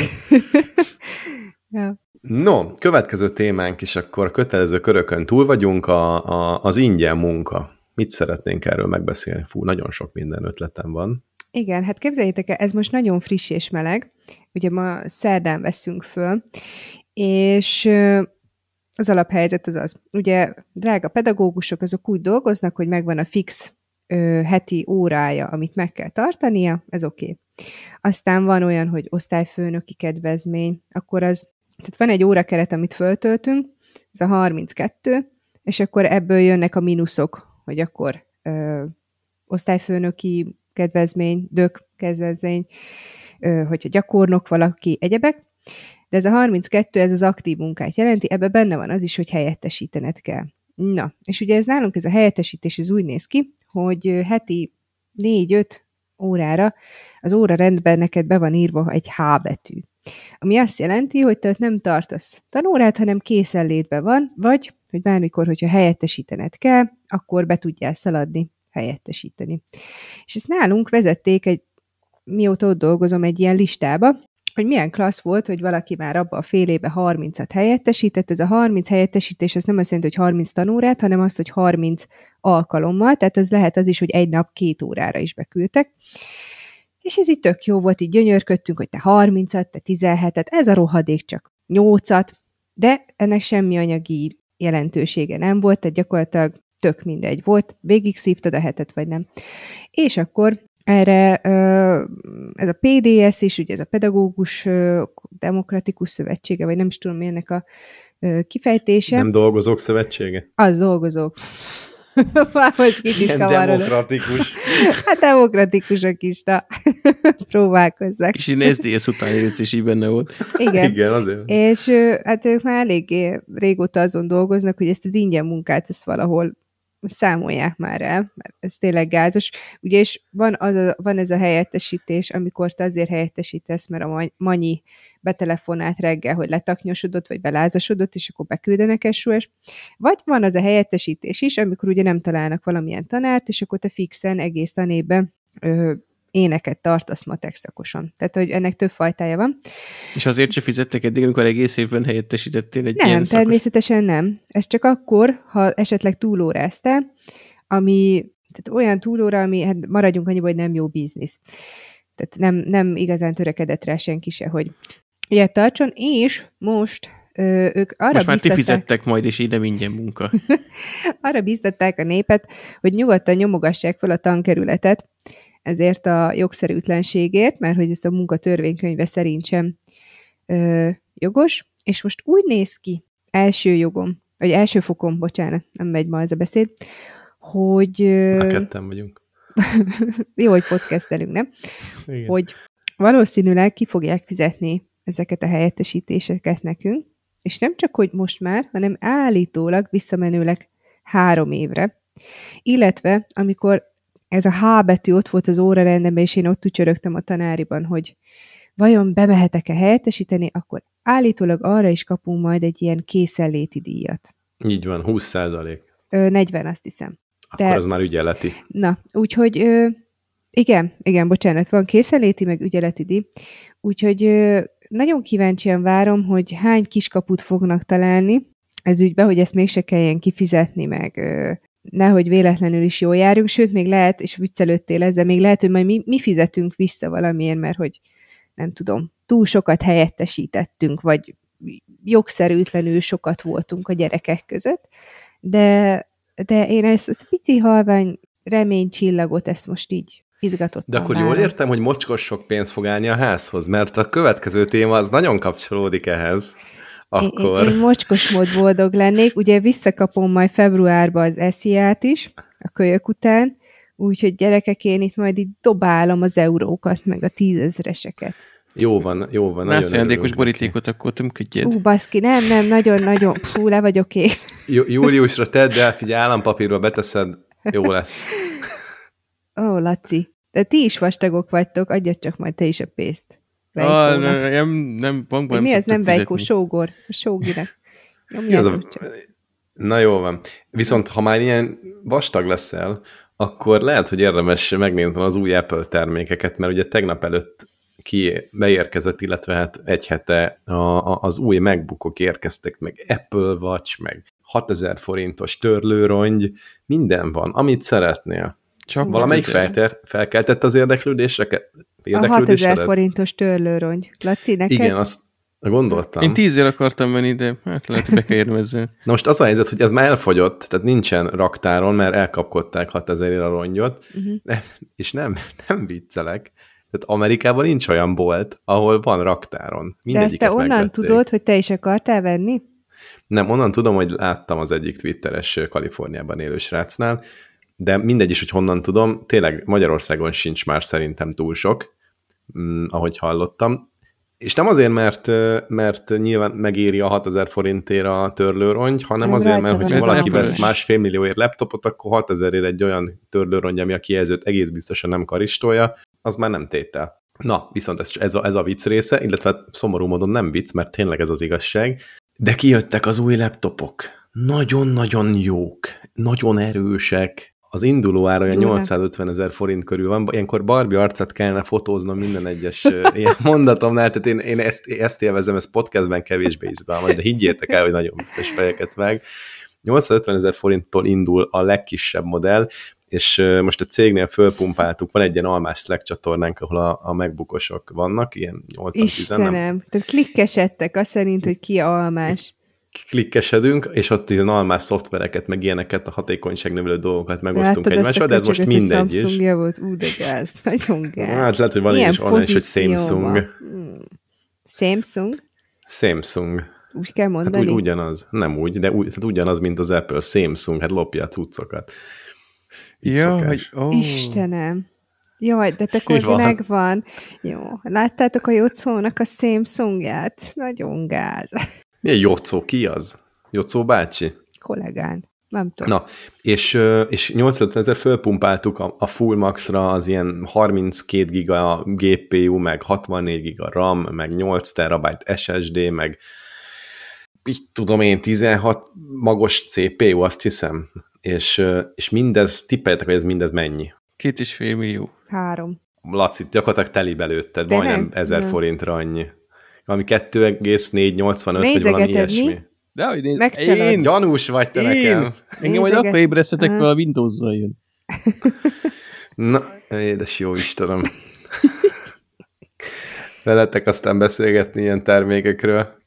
ja. No, következő témánk is akkor kötelező körökön túl vagyunk, a, a, az ingyen munka. Mit szeretnénk erről megbeszélni? Fú, nagyon sok minden ötletem van. Igen, hát képzeljétek el, ez most nagyon friss és meleg. Ugye ma szerdán veszünk föl, és az alaphelyzet az az. Ugye drága pedagógusok azok úgy dolgoznak, hogy megvan a fix ö, heti órája, amit meg kell tartania, ez oké. Okay. Aztán van olyan, hogy osztályfőnöki kedvezmény, akkor az tehát van egy órakeret, amit föltöltünk, ez a 32, és akkor ebből jönnek a mínuszok, hogy akkor ö, osztályfőnöki kedvezmény, dök kedvezmény, ö, hogyha gyakornok valaki, egyebek. De ez a 32, ez az aktív munkát jelenti, ebbe benne van az is, hogy helyettesítened kell. Na, és ugye ez nálunk, ez a helyettesítés, ez úgy néz ki, hogy heti 4-5 órára az óra rendben neked be van írva egy H betű. Ami azt jelenti, hogy te ott nem tartasz tanórát, hanem készenlétben van, vagy, hogy bármikor, hogyha helyettesítened kell, akkor be tudjál szaladni, helyettesíteni. És ezt nálunk vezették egy, mióta ott dolgozom, egy ilyen listába, hogy milyen klassz volt, hogy valaki már abba a fél éve 30-at helyettesített. Ez a 30 helyettesítés az nem azt jelenti, hogy 30 tanórát, hanem az, hogy 30 alkalommal, tehát az lehet az is, hogy egy nap két órára is beküldtek. És ez így tök jó volt, így gyönyörködtünk, hogy te 30-at, te 17-et, ez a rohadék csak 8-at, de ennek semmi anyagi jelentősége nem volt, tehát gyakorlatilag tök mindegy volt, végig szívtad a hetet, vagy nem. És akkor erre ez a PDS is, ugye ez a Pedagógus Demokratikus Szövetsége, vagy nem is tudom, mi ennek a kifejtése. Nem dolgozók szövetsége? Az dolgozók. Hogy kicsit Ilyen demokratikus. Hát demokratikusok is, na. Próbálkozzak. És én SZDSZ után is így benne volt. Igen. Igen, azért. És hát ők már eléggé régóta azon dolgoznak, hogy ezt az ingyen munkát ezt valahol számolják már el, mert ez tényleg gázos. Ugye, és van, az a, van ez a helyettesítés, amikor te azért helyettesítesz, mert a Manyi betelefonált reggel, hogy letaknyosodott, vagy belázasodott, és akkor beküldenek SOS. Vagy van az a helyettesítés is, amikor ugye nem találnak valamilyen tanárt, és akkor te fixen egész tanébe éneket tartasz matek szakosan. Tehát, hogy ennek több fajtája van. És azért se fizettek eddig, amikor egész évben helyettesítettél egy nem, ilyen szakos... természetesen nem. Ez csak akkor, ha esetleg túlóráztál, ami tehát olyan túlóra, ami, hát maradjunk annyiba, hogy nem jó biznisz. Tehát nem, nem igazán törekedett rá senki se, hogy ilyet tartson, és most ö, ők arra Most már ti fizettek majd, és ide mindjárt munka. arra biztatták a népet, hogy nyugodtan nyomogassák fel a tankerületet, ezért a jogszerűtlenségért, mert hogy ez a munka törvénykönyve szerint sem ö, jogos, és most úgy néz ki, első jogom, vagy első fokom, bocsánat, nem megy ma ez a beszéd, hogy... Ö, ketten vagyunk. jó, hogy podcastelünk, nem? Igen. hogy valószínűleg ki fogják fizetni ezeket a helyettesítéseket nekünk, és nem csak, hogy most már, hanem állítólag visszamenőleg három évre. Illetve, amikor ez a H betű ott volt az órarendemben, és én ott tücsörögtem a tanáriban, hogy vajon bemehetek-e helyettesíteni, akkor állítólag arra is kapunk majd egy ilyen készenléti díjat. Így van, 20 százalék. Ö, 40, azt hiszem. Akkor De- az már ügyeleti. Na, úgyhogy ö, igen, igen, bocsánat, van készenléti, meg ügyeleti díj. Úgyhogy ö, nagyon kíváncsian várom, hogy hány kiskaput fognak találni ez ügybe, hogy ezt mégse kelljen kifizetni, meg ö, nehogy véletlenül is jól járjunk, sőt, még lehet, és viccelődtél ezzel, még lehet, hogy majd mi, mi fizetünk vissza valamiért, mert hogy nem tudom, túl sokat helyettesítettünk, vagy jogszerűtlenül sokat voltunk a gyerekek között, de, de én ezt, ezt a pici halvány reménycsillagot, ezt most így izgatottam De akkor jól várom. értem, hogy mocskos sok pénz fog állni a házhoz, mert a következő téma az nagyon kapcsolódik ehhez. Akkor... Én, én, én mocskos mód boldog lennék. Ugye visszakapom majd februárban az esziát is, a kölyök után, úgyhogy gyerekek, én itt majd így dobálom az eurókat, meg a tízezreseket. Jó van, jó van. Nagyon ajándékos borítékot, akkor tömködjed. Ú, baszki, nem, nem, nagyon-nagyon, fú, le vagyok neki. Jú- Júliusra tedd el, figyelj, állampapírba beteszed, jó lesz. Ó, Laci, de ti is vastagok vagytok, adjad csak majd te is a pénzt. Ah, Vejkónak. nem, nem, bankban Vagy mi az nem Vejkó, fizetni. sógor, a sóginak. Mi az a... Na jó van. Viszont ha már ilyen vastag leszel, akkor lehet, hogy érdemes megnézni az új Apple termékeket, mert ugye tegnap előtt ki beérkezett, illetve hát egy hete a, a, az új MacBookok érkeztek, meg Apple Watch, meg 6000 forintos törlőrongy, minden van, amit szeretnél. Csak Valamelyik 6000. felter, felkeltette az érdeklődéseket? A 6000 Érdeklődésedet? forintos törlőrongy. Laci, neked? Igen, azt gondoltam. Én tízzel akartam venni, de hát lehet, hogy be kell érnem ezzel. Na most az a helyzet, hogy ez már elfogyott, tehát nincsen raktáron, mert elkapkodták 6000 a rongyot, uh-huh. és nem, nem viccelek. Tehát Amerikában nincs olyan bolt, ahol van raktáron. De ezt te onnan megvették. tudod, hogy te is akartál venni? Nem, onnan tudom, hogy láttam az egyik twitteres Kaliforniában élő srácnál, de mindegy is, hogy honnan tudom, tényleg Magyarországon sincs már szerintem túl sok, ahogy hallottam. És nem azért, mert, mert nyilván megéri a 6000 forintért a törlőrongy, hanem Nem, azért, mert hogyha valaki vesz másfél millióért laptopot, akkor 6000 ért egy olyan törlőrongy, ami a kijelzőt egész biztosan nem karistolja, az már nem tétel. Na, viszont ez, ez, a, ez a vicc része, illetve szomorú módon nem vicc, mert tényleg ez az igazság, de kijöttek az új laptopok. Nagyon-nagyon jók, nagyon erősek. Az induló ára olyan Durva. 850 ezer forint körül van. Ilyenkor Barbie arcát kellene fotóznom minden egyes ilyen mondatomnál, tehát én, én ezt, ezt élvezem, ez podcastben kevésbé izgalmas, de higgyétek el, hogy nagyon vicces fejeket meg. 850 ezer forinttól indul a legkisebb modell, és most a cégnél fölpumpáltuk, van egy ilyen almás Slack csatornánk, ahol a, a megbukosok vannak, ilyen 8-10, nem Istenem, tehát klikkesedtek azt szerint, hogy ki almás. Klikkesedünk, és ott ilyen almás szoftvereket, meg ilyeneket, a hatékonyságnövelő dolgokat megosztunk egymással, de ez most mindegy is. Samsungja volt, ú, de gáz, nagyon gáz. Hát lehet, hogy van Ilyen is online is, hogy. Samsung. Hmm. Samsung? Samsung. Úgy kell Hát mondani? úgy, ugyanaz. Nem úgy, de úgy, tehát ugyanaz, mint az Apple. Samsung, hát lopja a cuccokat. Ja, hogy... Oh. Istenem. Jaj, de te van? megvan. Jó. Láttátok a Jocónak a Samsungját? Nagyon gáz. Milyen Jocó? Ki az? Jocó bácsi? Kollégán. Nem tudom. Na, és, és 850 ezer fölpumpáltuk a, a Full Max-ra az ilyen 32 giga GPU, meg 64 giga RAM, meg 8 terabyte SSD, meg így tudom én, 16 magos CPU, azt hiszem. És, és mindez, tippeljetek, hogy ez mindez mennyi? Két és fél millió. Három. Laci, gyakorlatilag teli belőtted, De majdnem nem? 1000 Nem. forintra annyi. Valami 2,485, vagy valami Nézegeted mi? ilyesmi. De hogy néz... Megcsalod. Én, Gyanús vagy te én, nekem. engem majd akkor ébresztetek fel, a Windows-zal jön. Na, édes jó Istenem. veletek aztán beszélgetni ilyen termékekről.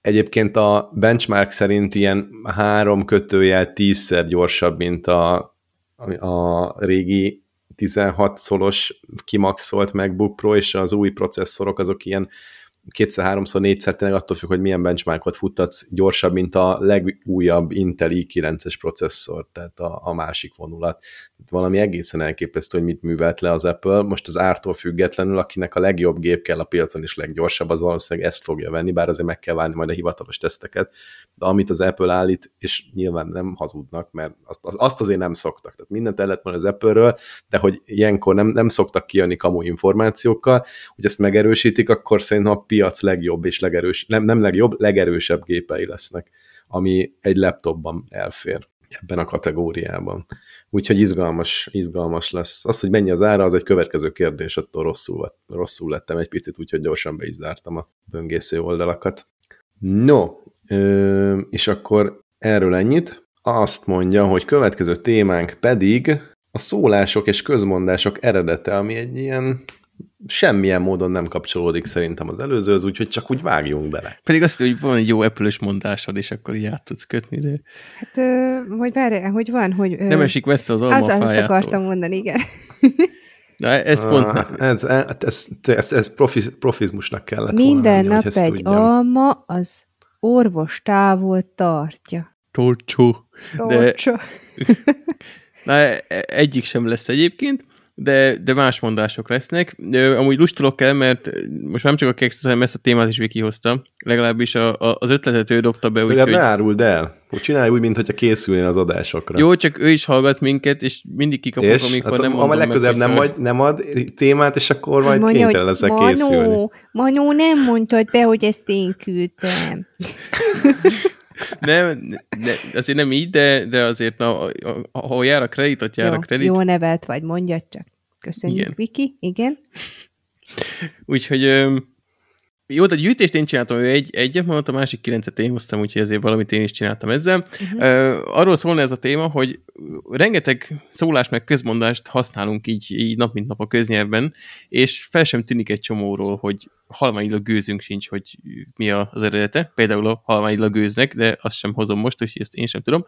Egyébként a benchmark szerint ilyen három kötőjel tízszer gyorsabb, mint a, a régi 16 szolos kimaxolt MacBook Pro, és az új processzorok azok ilyen kétszer, háromszor, négyszer, tényleg attól függ, hogy milyen benchmarkot futtatsz, gyorsabb, mint a legújabb Intel i9-es processzor, tehát a, a másik vonulat. Valami egészen elképesztő, hogy mit művelt le az Apple. Most az ártól függetlenül, akinek a legjobb gép kell a piacon és leggyorsabb, az valószínűleg ezt fogja venni, bár azért meg kell várni majd a hivatalos teszteket. De amit az Apple állít, és nyilván nem hazudnak, mert azt, azt azért nem szoktak. Tehát mindent el lett az Apple-ről, de hogy ilyenkor nem, nem szoktak kijönni kamu információkkal, hogy ezt megerősítik, akkor szerintem a piac legjobb és legerős, nem, nem legjobb, legerősebb gépei lesznek, ami egy laptopban elfér ebben a kategóriában. Úgyhogy izgalmas, izgalmas lesz. Az, hogy mennyi az ára, az egy következő kérdés, attól rosszul, rosszul lettem egy picit, úgyhogy gyorsan be is zártam a böngésző oldalakat. No, ö, és akkor erről ennyit. Azt mondja, hogy következő témánk pedig a szólások és közmondások eredete, ami egy ilyen semmilyen módon nem kapcsolódik szerintem az előzőhöz, úgyhogy csak úgy vágjunk bele. Pedig azt, hogy van egy jó apple mondásod, és akkor így át tudsz kötni, de... Hát, ö, hogy várj, hogy van, hogy... Ö, nem esik messze az almafájától. Azt akartam mondani, igen. Na, ez pont... Ah, ez, ez, ez, ez, ez profi, profizmusnak kellett Minden volna nap egy tudjam. alma az orvos távol tartja. Torcsó. Torcsó. De... Na, e- egyik sem lesz egyébként de, de más mondások lesznek. Amúgy lustulok el, mert most nem csak a Kex, hanem ezt a témát is Viki hozta. Legalábbis a, a, az ötletet ő dobta be. Úgy, ne áruld el. Csinálj úgy, mintha készülnél az adásokra. Jó, csak ő is hallgat minket, és mindig kikapok, és? amikor hát, nem mondom meg, legközelebb nem, majd, nem ad témát, és akkor majd Mondja, kénytelen leszel Manó, készülni. Manó, nem mondtad be, hogy ezt én küldtem. nem, ne, azért nem így, de, de azért, na, ahol jár a kredit, ott jár jó, a kredit. Jó nevet vagy, mondja csak. Köszönjük, igen. Viki. Igen. Úgyhogy jó, de gyűjtést én csináltam, ő egy, egyet mondott, a másik kilencet én hoztam, úgyhogy ezért valamit én is csináltam ezzel. Uh-huh. Uh, arról szólna ez a téma, hogy rengeteg szólás meg közmondást használunk így, így nap mint nap a köznyelvben, és fel sem tűnik egy csomóról, hogy halványilag gőzünk sincs, hogy mi az eredete. Például a halványilag gőznek, de azt sem hozom most, és ezt én sem tudom.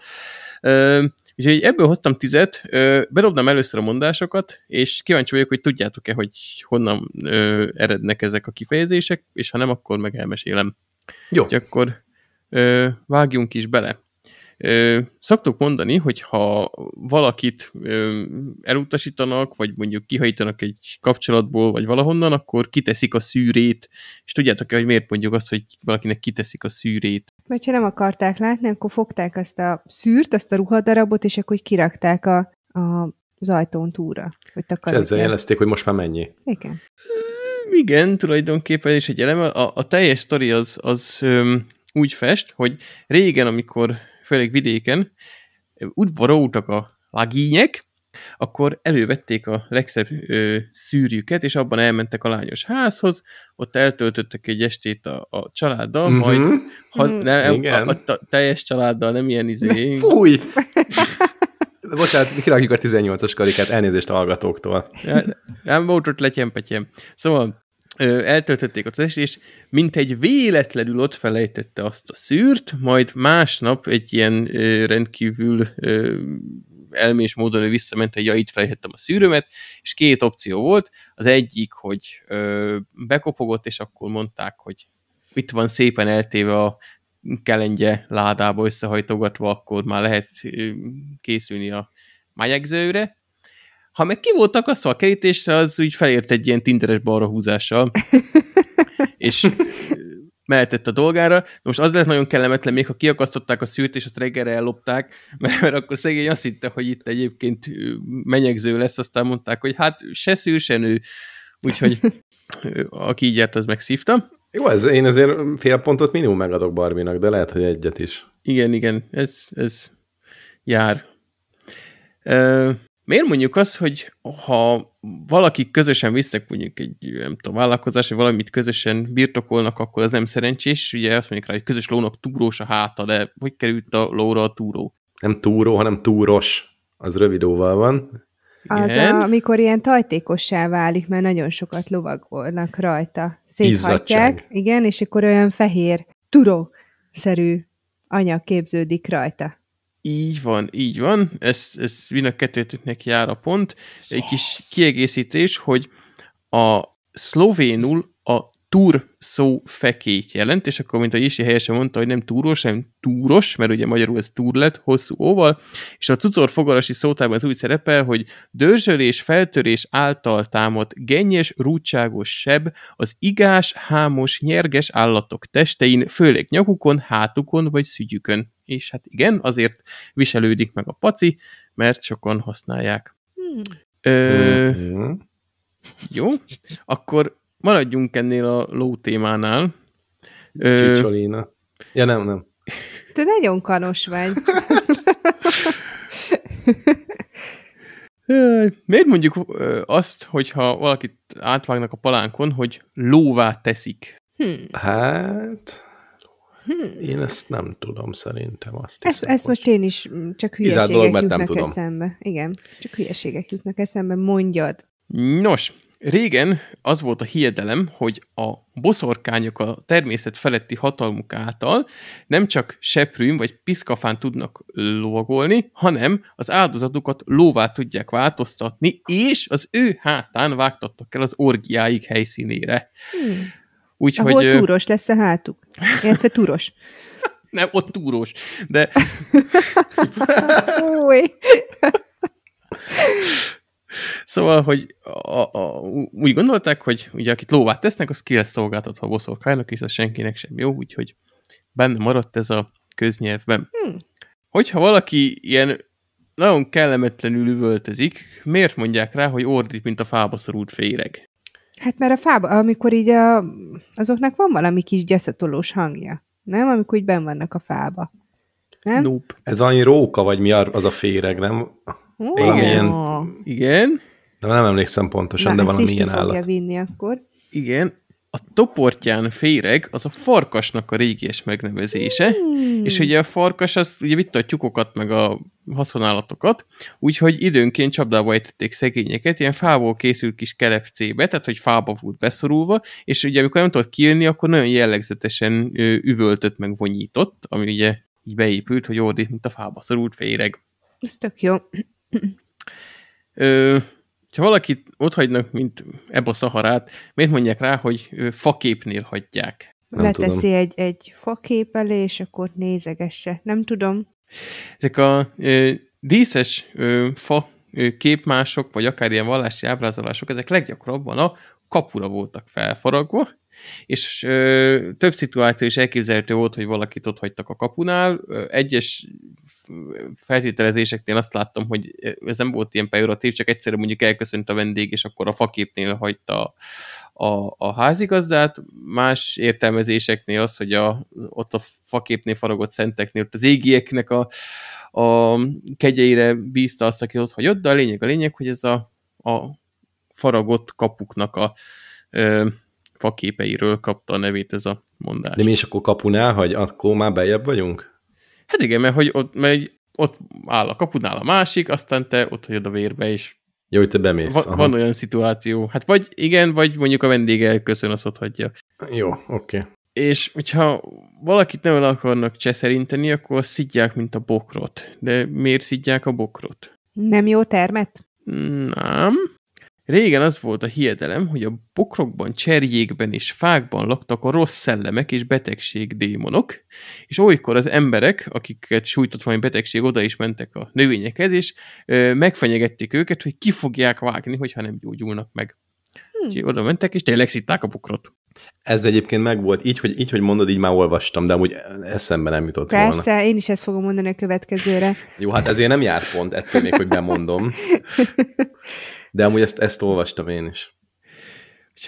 Uh, Úgyhogy ebből hoztam tizet, bedobnám először a mondásokat, és kíváncsi vagyok, hogy tudjátok-e, hogy honnan ö, erednek ezek a kifejezések, és ha nem, akkor meg elmesélem. Jó. Úgyhogy akkor ö, vágjunk is bele. Ö, szoktuk mondani, hogy ha valakit ö, elutasítanak, vagy mondjuk kihajítanak egy kapcsolatból, vagy valahonnan, akkor kiteszik a szűrét, és tudjátok-e, hogy miért mondjuk azt, hogy valakinek kiteszik a szűrét? Vagy ha nem akarták látni, akkor fogták azt a szűrt, azt a ruhadarabot, és akkor kirakták a, a az ajtón túra. Hogy és ezzel jelezték, hogy most már mennyi. Igen. Igen, tulajdonképpen is egy eleme. A, a teljes sztori az, az öm, úgy fest, hogy régen, amikor főleg vidéken, udvaroltak a lagínyek, akkor elővették a legszebb ö, szűrjüket, és abban elmentek a lányos házhoz, ott eltöltöttek egy estét a, a családdal, mm-hmm. majd ha, mm-hmm. nem, a, a, a teljes családdal, nem ilyen izé... Fúj! Bocsánat, kirakjuk a 18-as karikát, elnézést a hallgatóktól. Ja, nem volt ott letyempetyem. Szóval eltöltötték ott az és mint egy véletlenül ott felejtette azt a szűrt, majd másnap egy ilyen rendkívül elmés módon ő visszament, hogy ja, itt felejtettem a szűrőmet, és két opció volt. Az egyik, hogy bekopogott, és akkor mondták, hogy itt van szépen eltéve a kelengye ládába összehajtogatva, akkor már lehet készülni a májegzőre, ha meg ki volt akasztva a kerítésre, az úgy felért egy ilyen tinderes balrahúzással, és mehetett a dolgára. Most az lett nagyon kellemetlen, még ha kiakasztották a szűrt, és azt reggelre ellopták, mert, mert akkor szegény azt hitte, hogy itt egyébként menyegző lesz, aztán mondták, hogy hát se szűr, se nő. Úgyhogy aki így járt, az megszívta. Jó, ez, én azért fél pontot minimum megadok Barbinak, de lehet, hogy egyet is. Igen, igen, ez, ez jár. Miért mondjuk azt, hogy ha valaki közösen visznek mondjuk egy, nem tudom, vállalkozás, vagy valamit közösen birtokolnak, akkor az nem szerencsés. Ugye azt mondjuk rá, hogy közös lónak túrós a háta, de hogy került a lóra a túró? Nem túró, hanem túros. Az rövid óval van. Az, a, amikor ilyen tajtékossá válik, mert nagyon sokat lovagolnak rajta. Széthatják, igen, és akkor olyan fehér, turó-szerű anyag képződik rajta. Így van, így van. Ez, ez mind a kettőtöknek jár a pont. Egy kis kiegészítés, hogy a szlovénul a túr szó fekét jelent, és akkor, mint a Isi helyesen mondta, hogy nem túros, hanem túros, mert ugye magyarul ez túr lett, hosszú óval, és a cucor fogarasi szótában az úgy szerepel, hogy dörzsölés, feltörés által támadt gennyes, rúdságos seb az igás, hámos, nyerges állatok testein, főleg nyakukon, hátukon vagy szügyükön. És hát igen, azért viselődik meg a paci, mert sokan használják. Hmm. Ö, mm-hmm. Jó, akkor maradjunk ennél a ló témánál. Csicsolina. Ja, nem, nem. Te nagyon kanos vagy. Miért mondjuk azt, hogyha valakit átvágnak a palánkon, hogy lóvá teszik? Hmm. Hát... Hmm. Én ezt nem tudom, szerintem. Azt ezt, ezt most én is mm, csak hülyeségek dolog, jutnak nem tudom. eszembe. Igen, csak hülyeségek jutnak eszembe, mondjad. Nos, Régen az volt a hiedelem, hogy a boszorkányok a természet feletti hatalmuk által nem csak seprűn vagy piszkafán tudnak lovagolni, hanem az áldozatukat lóvá tudják változtatni, és az ő hátán vágtattak el az orgiáik helyszínére. Hmm. Úgyhogy, Ahol túros lesz a hátuk. Illetve túros. nem, ott túros, de... Szóval, hogy a, a, úgy gondolták, hogy ugye akit lóvát tesznek, az ki lesz szolgáltatva a boszorkánynak, és az senkinek sem jó, úgyhogy benne maradt ez a köznyelvben. Hmm. Hogyha valaki ilyen nagyon kellemetlenül üvöltözik, miért mondják rá, hogy ordít, mint a fába szorult féreg? Hát mert a fába, amikor így a, azoknak van valami kis gyeszatolós hangja, nem? Amikor így ben vannak a fába. Nem? Nope. Ez annyi róka, vagy mi az a féreg, nem? Oh. Igen. Igen. De nem emlékszem pontosan, Na, de valami ilyen állat. vinni akkor. Igen. A toportján féreg az a farkasnak a régies megnevezése, hmm. és ugye a farkas az ugye vitte a tyukokat meg a haszonállatokat, úgyhogy időnként csapdába ejtették szegényeket, ilyen fából készült kis kelepcébe, tehát hogy fába volt beszorulva, és ugye amikor nem tudott kijönni, akkor nagyon jellegzetesen üvöltött meg vonyított, ami ugye így beépült, hogy ordít, mint a fába szorult féreg. Ez tök jó. Ö, ha valakit ott hagynak, mint ebbe a szaharát, miért mondják rá, hogy faképnél hagyják? Nem Leteszi tudom. egy, egy fakép elé, és akkor nézegesse. Nem tudom. Ezek a ö, díszes ö, fa ö, képmások, vagy akár ilyen vallási ábrázolások, ezek leggyakrabban a kapura voltak felfaragva, és ö, több szituáció is elképzelhető volt, hogy valakit ott hagytak a kapunál. Egyes feltételezéseknél azt láttam, hogy ez nem volt ilyen pejoratív, csak egyszerűen mondjuk elköszönt a vendég, és akkor a faképnél hagyta a, a házigazdát, más értelmezéseknél az, hogy a, ott a faképnél faragott szenteknél, ott az égieknek a, a kegyeire bízta azt, aki ott hagyott, de a lényeg a lényeg, hogy ez a, a faragott kapuknak a ö, faképeiről kapta a nevét ez a mondás. De mi is akkor kapunál, hogy akkor már bejebb vagyunk? Hát igen, mert hogy ott, mert ott áll a kapunál a másik, aztán te ott hagyod a vérbe, és jó, hogy te bemész. Va- van olyan szituáció. Hát vagy igen, vagy mondjuk a vendég elköszön, azt ott hagyja. Jó, oké. Okay. És hogyha valakit nem el akarnak cseszerinteni, akkor szidják, mint a bokrot. De miért szidják a bokrot? Nem jó termet? Nem. Régen az volt a hiedelem, hogy a bokrokban, cserjékben és fákban laktak a rossz szellemek és betegség démonok, és olykor az emberek, akiket sújtott valami betegség, oda is mentek a növényekhez, és ö, megfenyegették őket, hogy ki fogják vágni, hogyha nem gyógyulnak meg. Hmm. És oda mentek, és tényleg szitták a bokrot. Ez egyébként megvolt. Így hogy, így, hogy mondod, így már olvastam, de amúgy eszembe nem jutott Persze, volna. én is ezt fogom mondani a következőre. Jó, hát ezért nem jár pont, ettől még, hogy bemondom. De amúgy ezt, ezt olvastam én is.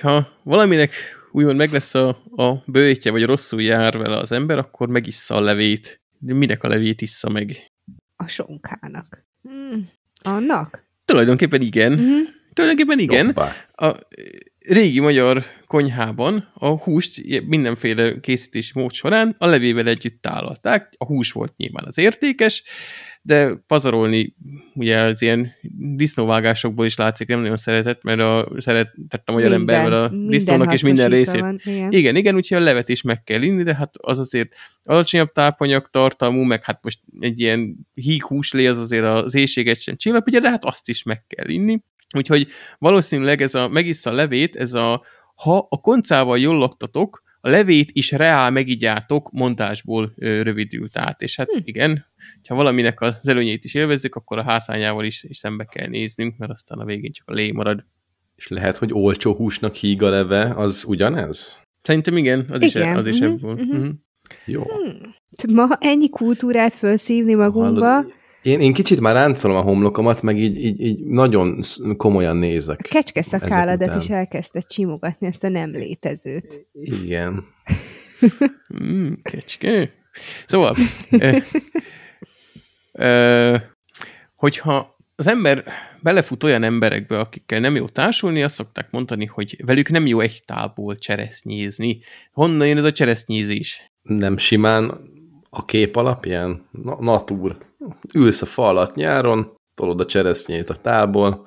Ha valaminek úgymond meg lesz a, a bőjtje, vagy rosszul jár vele az ember, akkor megissza a levét. De minek a levét issza meg? A sonkának. Hmm. Annak? Tulajdonképpen igen. Mm-hmm. Tulajdonképpen igen. A, régi magyar konyhában a húst mindenféle készítési mód során a levével együtt tálalták. A hús volt nyilván az értékes, de pazarolni ugye az ilyen disznóvágásokból is látszik, nem nagyon szeretett, mert a, szeretett a magyar minden, ember, mert a disznónak és minden részét. Van, igen. igen, igen, úgyhogy a levet is meg kell inni, de hát az azért alacsonyabb tápanyag tartalmú, meg hát most egy ilyen híg húslé az azért az éjséget sem csillapítja, de hát azt is meg kell inni. Úgyhogy valószínűleg ez a megissza levét, ez a ha a koncával jól laktatok, a levét is reál megigyátok montásból ö, rövidült át. És hát hm. igen, ha valaminek az előnyét is élvezzük, akkor a hátrányával is, is szembe kell néznünk, mert aztán a végén csak a lé marad. És lehet, hogy olcsó húsnak híg a leve, az ugyanez? Szerintem igen, az igen. is, az is uh-huh, ebből. Uh-huh. Jó. Hmm. Ma ennyi kultúrát felszívni magunkba. Hallod, én, én kicsit már ráncolom a homlokomat, meg így, így, így nagyon komolyan nézek. A kecske szakálladat is elkezdte csimogatni, ezt a nem létezőt. Igen. mm, kecske. Szóval, eh, eh, hogyha az ember belefut olyan emberekbe, akikkel nem jó társulni, azt szokták mondani, hogy velük nem jó egy tából cseresznyézni. Honnan jön ez a cseresznyézés? Nem simán a kép alapján? Na, natúr ülsz a fa alatt nyáron, tolod a cseresznyét a tálból,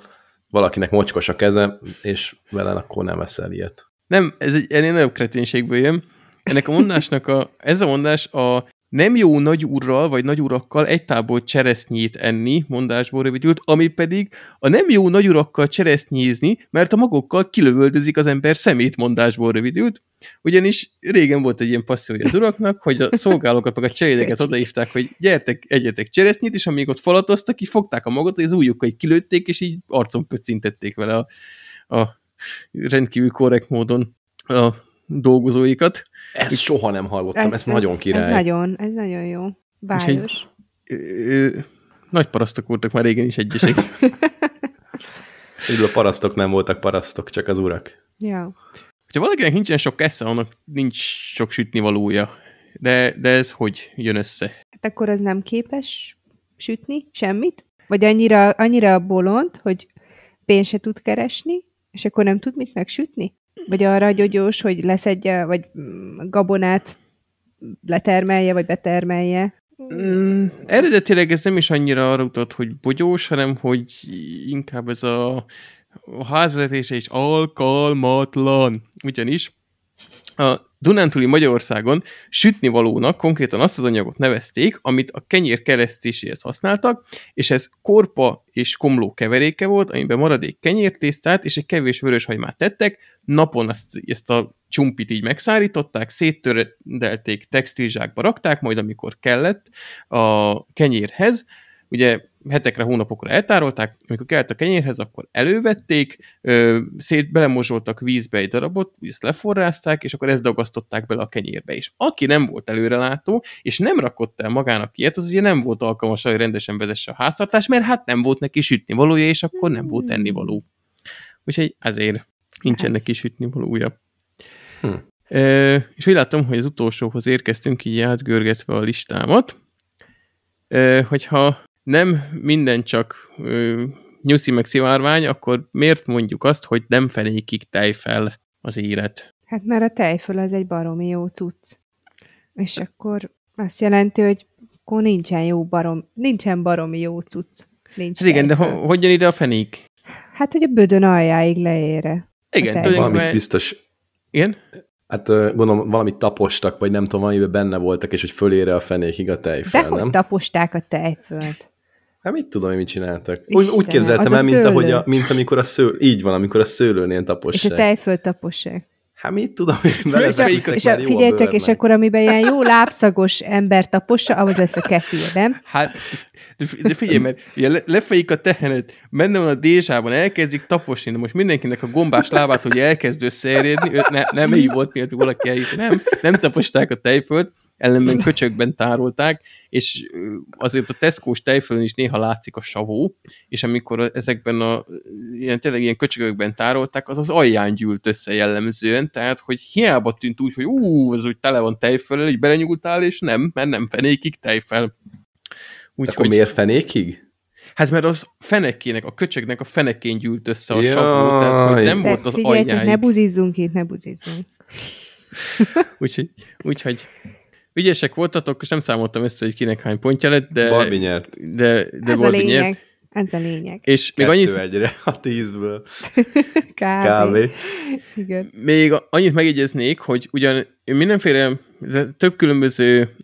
valakinek mocskos a keze, és vele akkor nem eszel ilyet. Nem, ez egy ennél nagyobb kreténségből jön. Ennek a mondásnak a, ez a mondás a nem jó nagyúrral vagy nagyurakkal egy tából cseresznyét enni, mondásból rövidült, ami pedig a nem jó nagyurakkal cseresznyézni, mert a magokkal kilövöldözik az ember szemét mondásból rövidült, ugyanis régen volt egy ilyen passziója az uraknak, hogy a szolgálókat meg a cserédeket odaívták, hogy gyertek, egyetek cseresznyét, és amíg ott falatoztak, így fogták a magot, az ujjukkal kilőtték, és így arcon pöccintették vele a, a rendkívül korrekt módon a dolgozóikat. Ezt Úgy, soha nem hallottam, ez, ez nagyon király. Ez nagyon, ez nagyon jó. Bájos. Egy, nagy parasztok voltak már régen is egyesek. Így a parasztok nem voltak parasztok, csak az urak. Ja. Ha valakinek nincsen sok esze, annak nincs sok sütni valója. De, de ez hogy jön össze? Hát akkor az nem képes sütni semmit? Vagy annyira, annyira bolond, hogy pénzt se tud keresni, és akkor nem tud mit megsütni? Vagy arra gyogyós, hogy leszedje, vagy gabonát letermelje, vagy betermelje? Mm, eredetileg ez nem is annyira arra utat, hogy bogyós, hanem hogy inkább ez a, a házvezetése is alkalmatlan. Ugyanis a Dunántúli Magyarországon sütnivalónak konkrétan azt az anyagot nevezték, amit a kenyér keresztéséhez használtak, és ez korpa és komló keveréke volt, amiben maradék kenyértésztát és egy kevés vöröshagymát tettek, napon ezt, ezt a csumpit így megszárították, széttördelték, textilzsákba rakták, majd amikor kellett a kenyérhez, ugye hetekre, hónapokra eltárolták, amikor kellett a kenyérhez, akkor elővették, ö, szét belemozsoltak vízbe egy darabot, ezt leforrázták, és akkor ezt dagasztották bele a kenyérbe is. Aki nem volt előrelátó, és nem rakott el magának ilyet, az ugye nem volt alkalmas, hogy rendesen vezesse a háztartás, mert hát nem volt neki sütni valója, és akkor nem volt enni való. Úgyhogy ezért nincsen neki sütni valója. Hm. És úgy látom, hogy az utolsóhoz érkeztünk, így átgörgetve a listámat. Hogyha nem minden csak ö, nyuszi meg szivárvány, akkor miért mondjuk azt, hogy nem fenékig tejfel az élet? Hát mert a tejföl az egy baromi jó cucc. És akkor azt jelenti, hogy akkor nincsen jó barom, nincsen baromi jó cucc. Nincs hát igen, de ho- hogy jön ide a fenék? Hát, hogy a bödön aljáig leére. Igen, valamit biztos. Igen? Hát gondolom valamit tapostak, vagy nem tudom, valamiben benne voltak, és hogy fölére a fenékig a tejfel, De nem? hogy taposták a tejfölt? Hát mit tudom, hogy mit csináltak. Úgy, Istenem, úgy képzeltem el, mint, ahogy a, mint amikor a szőlő, így van, amikor a szőlőnél tapossák. És a tejföl tapossák. Hát mit tudom, hogy és, a, és a, figyelj csak, és akkor amiben ilyen jó lábszagos ember tapossa, ahhoz lesz a kefir, nem? Hát, de, de figyelj, mert ugye le, lefejik a tehenet, benne van a dézsában, elkezdik taposni, de most mindenkinek a gombás lábát, hogy elkezd összeérjedni, ne, nem így volt, miért valaki eljött, nem, nem taposták a tejfölt, ellenben köcsökben tárolták, és azért a Tesco-s tejfölön is néha látszik a savó, és amikor ezekben a ilyen, tényleg ilyen köcsögökben tárolták, az az alján gyűlt össze jellemzően, tehát hogy hiába tűnt úgy, hogy ú, az úgy tele van tejföllel, így belenyúltál, és nem, mert nem fenékig tejfel. Úgy, akkor hogy... miért fenékig? Hát mert az fenekének, a köcsögnek a fenekén gyűlt össze a ja, sabló, tehát hogy nem volt az figyelj, csak ne buzizzunk itt, ne buzizzunk. úgyhogy, úgyhogy ügyesek voltatok, és nem számoltam össze, hogy kinek hány pontja lett, de... Balbi nyert. De, de Ez Balbi a lényeg. nyert. Ez a lényeg. És még annyit... egyre a tízből. Kávé. Igen. Még annyit megjegyeznék, hogy ugyan mindenféle több különböző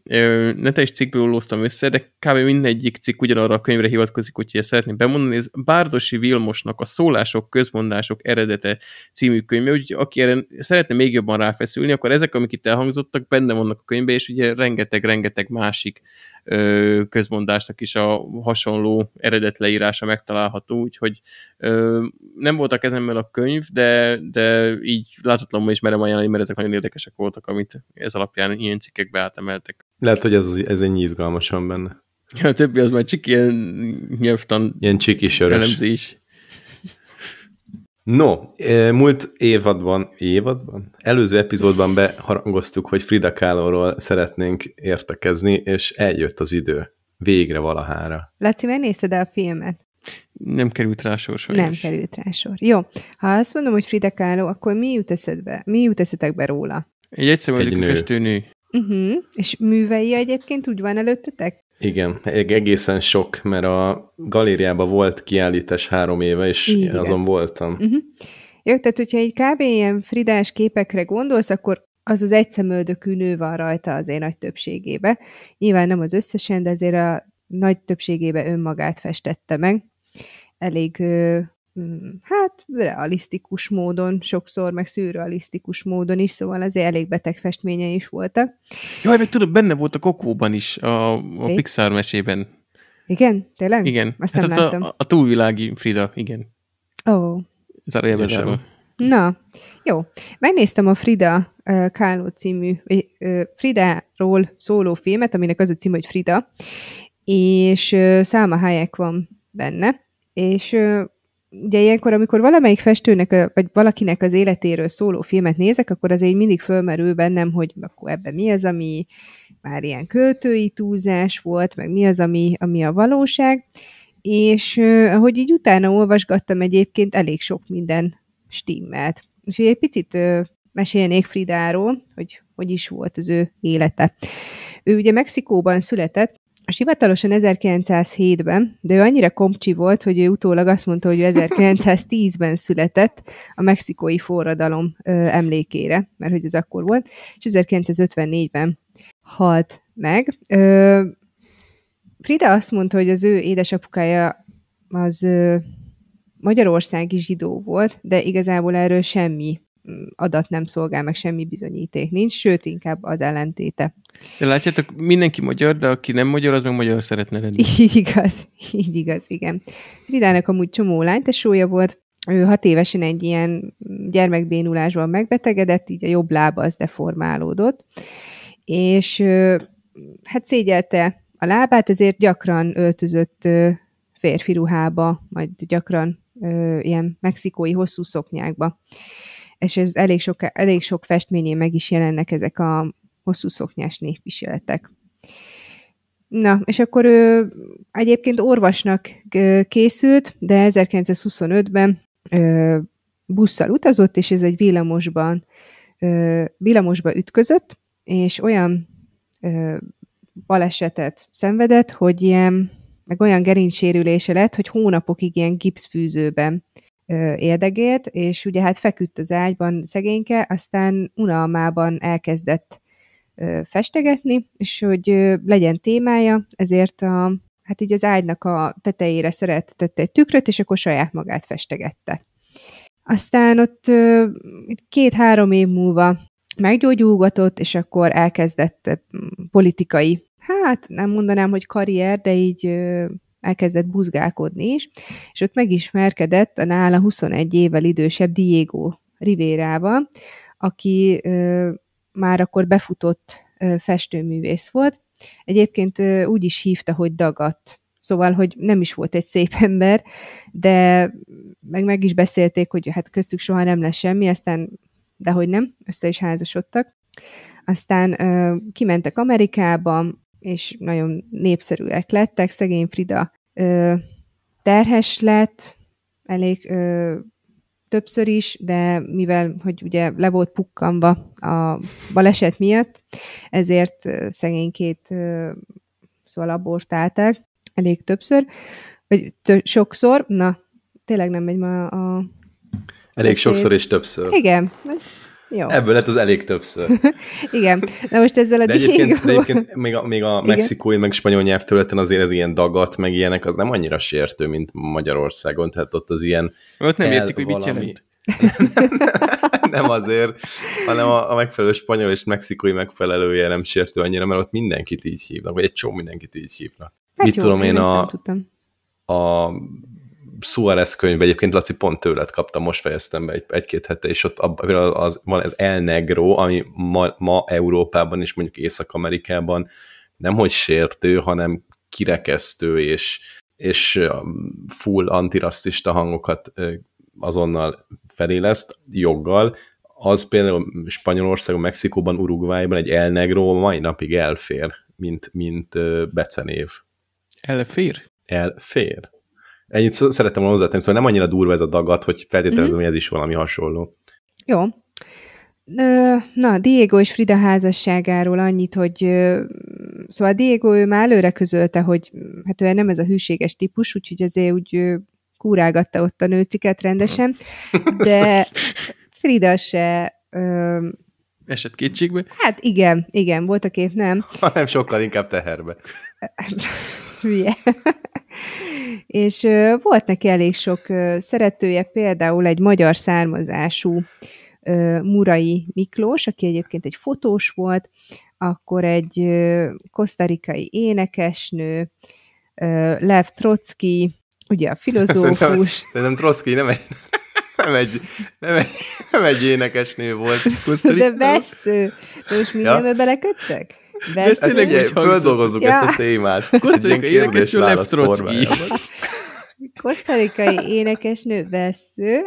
netes cikkből olóztam össze, de kb. mindegyik cikk ugyanarra a könyvre hivatkozik, úgyhogy ezt szeretném bemondani. Ez Bárdosi Vilmosnak a Szólások, Közmondások eredete című könyve, úgyhogy aki erre szeretne még jobban ráfeszülni, akkor ezek, amik itt elhangzottak, benne vannak a könyvben, és ugye rengeteg-rengeteg másik ö, közmondásnak is a hasonló eredetleírása megtalálható, úgyhogy ö, nem voltak ezemmel a könyv, de, de így látatlanul is merem ajánlani, mert ezek nagyon érdekesek voltak, amit ez alapján ilyen cikkekbe átemeltek. Lehet, hogy ez, ez egy izgalmasan benne. A többi az már csak ilyen nyelvtan ilyen csiki sörös. elemzés. No, e, múlt évadban, évadban? Előző epizódban beharangoztuk, hogy Frida Kahlo-ról szeretnénk értekezni, és eljött az idő. Végre valahára. Laci, megnézted el a filmet? Nem került rá sor sajnos. Nem került rá sor. Jó, ha azt mondom, hogy Frida Kahlo, akkor mi jut eszedbe? Mi jut eszetekbe róla? Egy egyszerű festőnő. Uh-huh. És művei egyébként úgy van előttetek? Igen, egészen sok, mert a galériában volt kiállítás három éve, és Így, azon igaz. voltam. Uh-huh. Jó, tehát hogyha egy kb. ilyen fridás képekre gondolsz, akkor az az egyszemöldökű nő van rajta azért nagy többségébe. Nyilván nem az összesen, de azért a nagy többségébe önmagát festette meg. Elég hát realisztikus módon, sokszor meg szürrealisztikus módon is, szóval azért elég beteg festménye is voltak. Jaj, meg tudom, benne volt a Kokóban is, a, a Pixar mesében. Igen? Tényleg? Igen. Azt hát nem láttam. A, a túlvilági Frida, igen. Ó. Oh. Zárójelben Na, jó. Megnéztem a Frida uh, Kahlo című, uh, Fridáról szóló filmet, aminek az a cím, hogy Frida, és uh, Salma Hayek van benne, és uh, ugye ilyenkor, amikor valamelyik festőnek, vagy valakinek az életéről szóló filmet nézek, akkor azért mindig fölmerül bennem, hogy akkor ebben mi az, ami már ilyen költői túlzás volt, meg mi az, ami, ami a valóság, és ahogy így utána olvasgattam egyébként, elég sok minden stimmelt. Úgyhogy egy picit mesélnék Fridáról, hogy hogy is volt az ő élete. Ő ugye Mexikóban született, és hivatalosan 1907-ben, de ő annyira komcsi volt, hogy ő utólag azt mondta, hogy ő 1910-ben született a mexikói forradalom ö, emlékére, mert hogy az akkor volt, és 1954-ben halt meg. Ö, Frida azt mondta, hogy az ő édesapukája az ö, magyarországi zsidó volt, de igazából erről semmi adat nem szolgál, meg semmi bizonyíték nincs, sőt, inkább az ellentéte. De látjátok, mindenki magyar, de aki nem magyar, az meg magyar szeretne lenni. Így igaz, így igaz, igen. Fridának amúgy csomó lánytesója volt, ő hat évesen egy ilyen gyermekbénulásban megbetegedett, így a jobb lába az deformálódott, és hát szégyelte a lábát, ezért gyakran öltözött férfi ruhába, majd gyakran ilyen mexikói hosszú szoknyákba. És ez elég sok, elég sok festményén meg is jelennek ezek a hosszú szoknyás névviseletek. Na, és akkor ő egyébként orvosnak készült, de 1925-ben ö, busszal utazott, és ez egy villamosban, villamosba ütközött, és olyan balesetet szenvedett, hogy ilyen, meg olyan gerincsérülése lett, hogy hónapokig ilyen gipszfűzőben ö, érdegélt, és ugye hát feküdt az ágyban szegényke, aztán unalmában elkezdett festegetni, és hogy legyen témája, ezért a, hát így az ágynak a tetejére szeretett egy tükröt, és akkor saját magát festegette. Aztán ott két-három év múlva meggyógyulgatott, és akkor elkezdett politikai, hát nem mondanám, hogy karrier, de így elkezdett buzgálkodni is, és ott megismerkedett a nála 21 évvel idősebb Diego Rivérával, aki már akkor befutott festőművész volt. Egyébként úgy is hívta, hogy Dagat. Szóval, hogy nem is volt egy szép ember, de meg meg is beszélték, hogy hát köztük soha nem lesz semmi, aztán, de hogy nem, össze is házasodtak. Aztán ö, kimentek Amerikába, és nagyon népszerűek lettek. Szegény Frida ö, terhes lett, elég ö, többször is, de mivel, hogy ugye le volt pukkanva a baleset miatt, ezért szegénykét szóval abortálták elég többször, vagy tö- sokszor, na, tényleg nem megy ma a... Elég sokszor és többször. Igen, ez jó. Ebből lett az elég többször. Igen. Na most ezzel a de egyébként, de egyébként még a, még a mexikói, meg spanyol nyelvterületen azért ez ilyen dagat, meg ilyenek, az nem annyira sértő, mint Magyarországon, tehát ott az ilyen... Ott nem értik, hogy mit jelent. nem azért, hanem a, a megfelelő spanyol és mexikói megfelelője nem sértő annyira, mert ott mindenkit így hívnak, vagy egy csomó mindenkit így hívnak. Hát Mit jó, tudom én, a, a Suarez könyv, egyébként Laci pont tőled kaptam, most fejeztem be egy, egy-két hete, és ott abban az, van ez El Negro, ami ma, ma Európában és mondjuk Észak-Amerikában nem hogy sértő, hanem kirekesztő és, és full antirasztista hangokat azonnal feléleszt, joggal, az például Spanyolországon, Mexikóban, Uruguayban egy El Negro mai napig elfér, mint, mint becenév. Elfér? Elfér. Ennyit szerettem volna hozzátenni, szóval nem annyira durva ez a dagat, hogy feltételezem, mm-hmm. hogy ez is valami hasonló. Jó. Na, Diego és Frida házasságáról annyit, hogy szóval Diego ő már előre közölte, hogy hát ő nem ez a hűséges típus, úgyhogy azért úgy kúrálgatta ott a nőciket rendesen, de Frida se... Ö, Esett kétségbe? Hát igen, igen, volt a kép, nem. Hanem sokkal inkább teherbe. Hülye. És volt neki elég sok szeretője, például egy magyar származású Murai Miklós, aki egyébként egy fotós volt, akkor egy kosztarikai énekesnő, Lev Trotsky, ugye a filozófus. Szerintem, szerintem Trotsky nem egy, nem egy, nem egy, nem egy énekesnő volt. De vesző. De most mindjárt ja? beleköttek? Vesző. Ezt ugye, földolgozzuk ja. ezt a témát. Kosztarikai énekesnő Trotsky. Kosztarikai énekesnő vesző,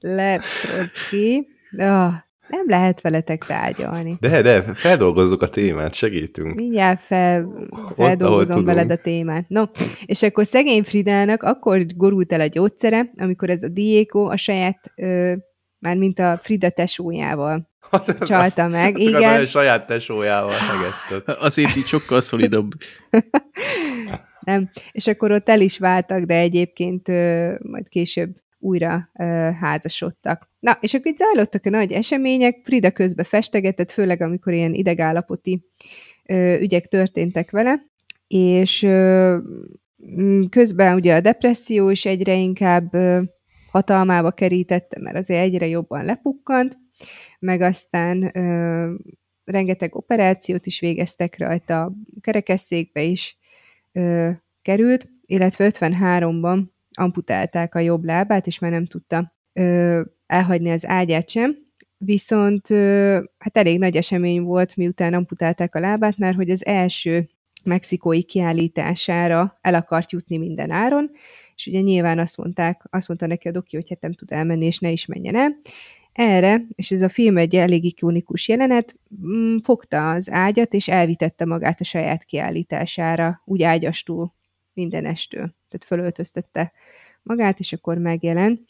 Trotsky. Oh, nem lehet veletek tárgyalni. De, de, feldolgozzuk a témát, segítünk. Mindjárt fel, feldolgozom Ott, veled a témát. No, és akkor szegény Fridának akkor gorult el a gyógyszere, amikor ez a Diego a saját, ö, már mint a Frida tesójával csalta az, meg. Az igen. A saját tesójával megesztett. Azért így sokkal szolidabb. Nem, és akkor ott el is váltak, de egyébként ö, majd később újra ö, házasodtak. Na, és akkor itt zajlottak a nagy események, Frida közbe festegetett, főleg amikor ilyen idegállapoti ö, ügyek történtek vele, és ö, közben ugye a depresszió is egyre inkább ö, hatalmába kerítette, mert azért egyre jobban lepukkant, meg aztán ö, rengeteg operációt is végeztek rajta, kerekesszékbe is ö, került, illetve 53-ban amputálták a jobb lábát, és már nem tudta ö, elhagyni az ágyát sem, viszont ö, hát elég nagy esemény volt, miután amputálták a lábát, mert hogy az első mexikói kiállítására el akart jutni minden áron, és ugye nyilván azt mondták, azt mondta neki a doki, hogy hát nem tud elmenni, és ne is menjen el. Erre, és ez a film egy elég ikonikus jelenet, mm, fogta az ágyat, és elvitette magát a saját kiállítására, úgy ágyastól, mindenestől. Tehát fölöltöztette magát, és akkor megjelent.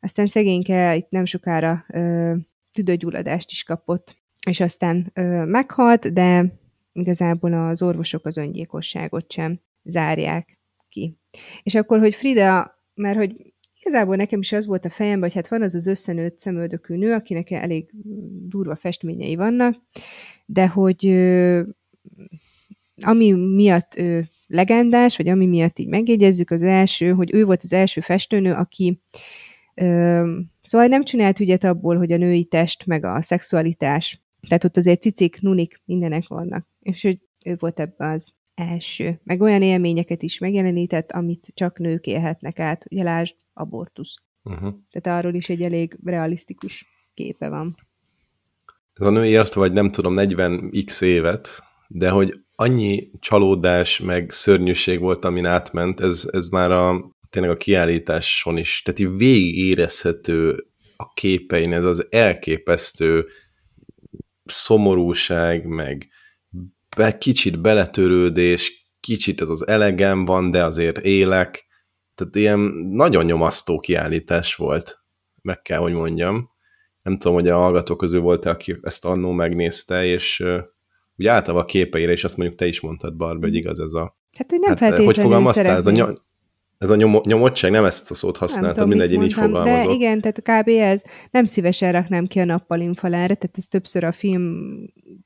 Aztán szegényke itt nem sokára ö, tüdőgyulladást is kapott, és aztán ö, meghalt, de igazából az orvosok az öngyilkosságot sem zárják ki. És akkor, hogy Frida, mert hogy igazából nekem is az volt a fejemben, hogy hát van az az összenőtt szemöldökű nő, akinek elég durva festményei vannak, de hogy ami miatt ő legendás, vagy ami miatt így megjegyezzük, az első, hogy ő volt az első festőnő, aki ö, szóval nem csinált ügyet abból, hogy a női test, meg a szexualitás, tehát ott azért cicik, nunik, mindenek vannak. És hogy ő volt ebbe az első. Meg olyan élményeket is megjelenített, amit csak nők élhetnek át. Ugye lásd, abortusz. Uh-huh. Tehát arról is egy elég realisztikus képe van. Ez a nő élt, vagy nem tudom, 40x évet, de hogy annyi csalódás, meg szörnyűség volt, amin átment, ez, ez már a, tényleg a kiállításon is, tehát így végig érezhető a képein, ez az elképesztő szomorúság, meg be, kicsit beletörődés, kicsit ez az elegem van, de azért élek, Tehát ilyen nagyon nyomasztó kiállítás volt, meg kell, hogy mondjam. Nem tudom, hogy a hallgatók közül volt-e, aki ezt annó megnézte, és úgy általában a képeire, és azt mondjuk te is mondtad, Barb, hogy igaz ez a... Hát, hogy nem hát, feltétlenül Hogy fogalmaztál? Ez a, ny- ez a nyom- nyomottság, nem ezt a szót használtam, mindegy, én így fogalmazott. De igen, tehát kb. ez nem szívesen raknám ki a nappalin falára, tehát ez többször a film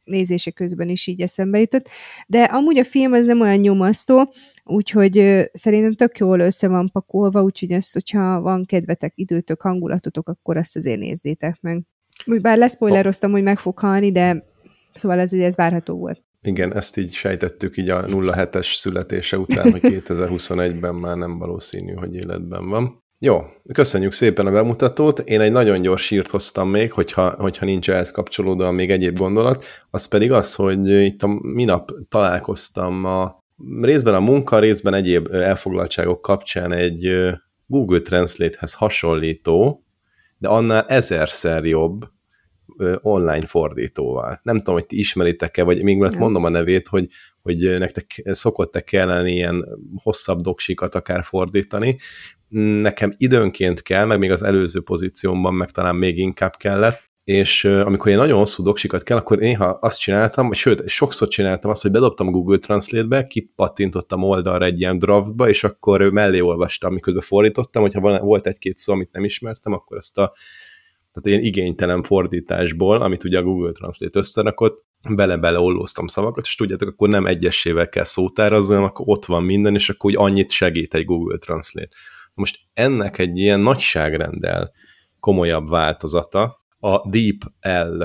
nézése közben is így eszembe jutott, de amúgy a film az nem olyan nyomasztó, úgyhogy szerintem tök jól össze van pakolva, úgyhogy ezt, hogyha van kedvetek, időtök, hangulatotok, akkor azt azért nézzétek meg. Bár leszpoileroztam, hogy meg fog halni, de szóval ez, ez várható volt. Igen, ezt így sejtettük így a 07-es születése után, hogy 2021-ben már nem valószínű, hogy életben van. Jó, köszönjük szépen a bemutatót. Én egy nagyon gyors sírt hoztam még, hogyha, hogyha nincs ehhez kapcsolódóan még egyéb gondolat, az pedig az, hogy itt a minap találkoztam a részben a munka, részben egyéb elfoglaltságok kapcsán egy Google Translate-hez hasonlító, de annál ezerszer jobb online fordítóval. Nem tudom, hogy ti ismeritek-e, vagy még mert mondom a nevét, hogy, hogy nektek szokott-e kellene ilyen hosszabb doksikat akár fordítani. Nekem időnként kell, meg még az előző pozíciómban meg talán még inkább kellett, és amikor én nagyon hosszú doksikat kell, akkor néha azt csináltam, sőt, sokszor csináltam azt, hogy bedobtam Google Translate-be, kipattintottam oldalra egy ilyen draftba, és akkor mellé olvastam, miközben fordítottam, hogyha volt egy-két szó, amit nem ismertem, akkor ezt a tehát ilyen igénytelen fordításból, amit ugye a Google Translate összerakott, bele-bele ollóztam szavakat, és tudjátok, akkor nem egyesével kell szótárazni, hanem akkor ott van minden, és akkor úgy annyit segít egy Google Translate. Most ennek egy ilyen nagyságrendel komolyabb változata a DeepL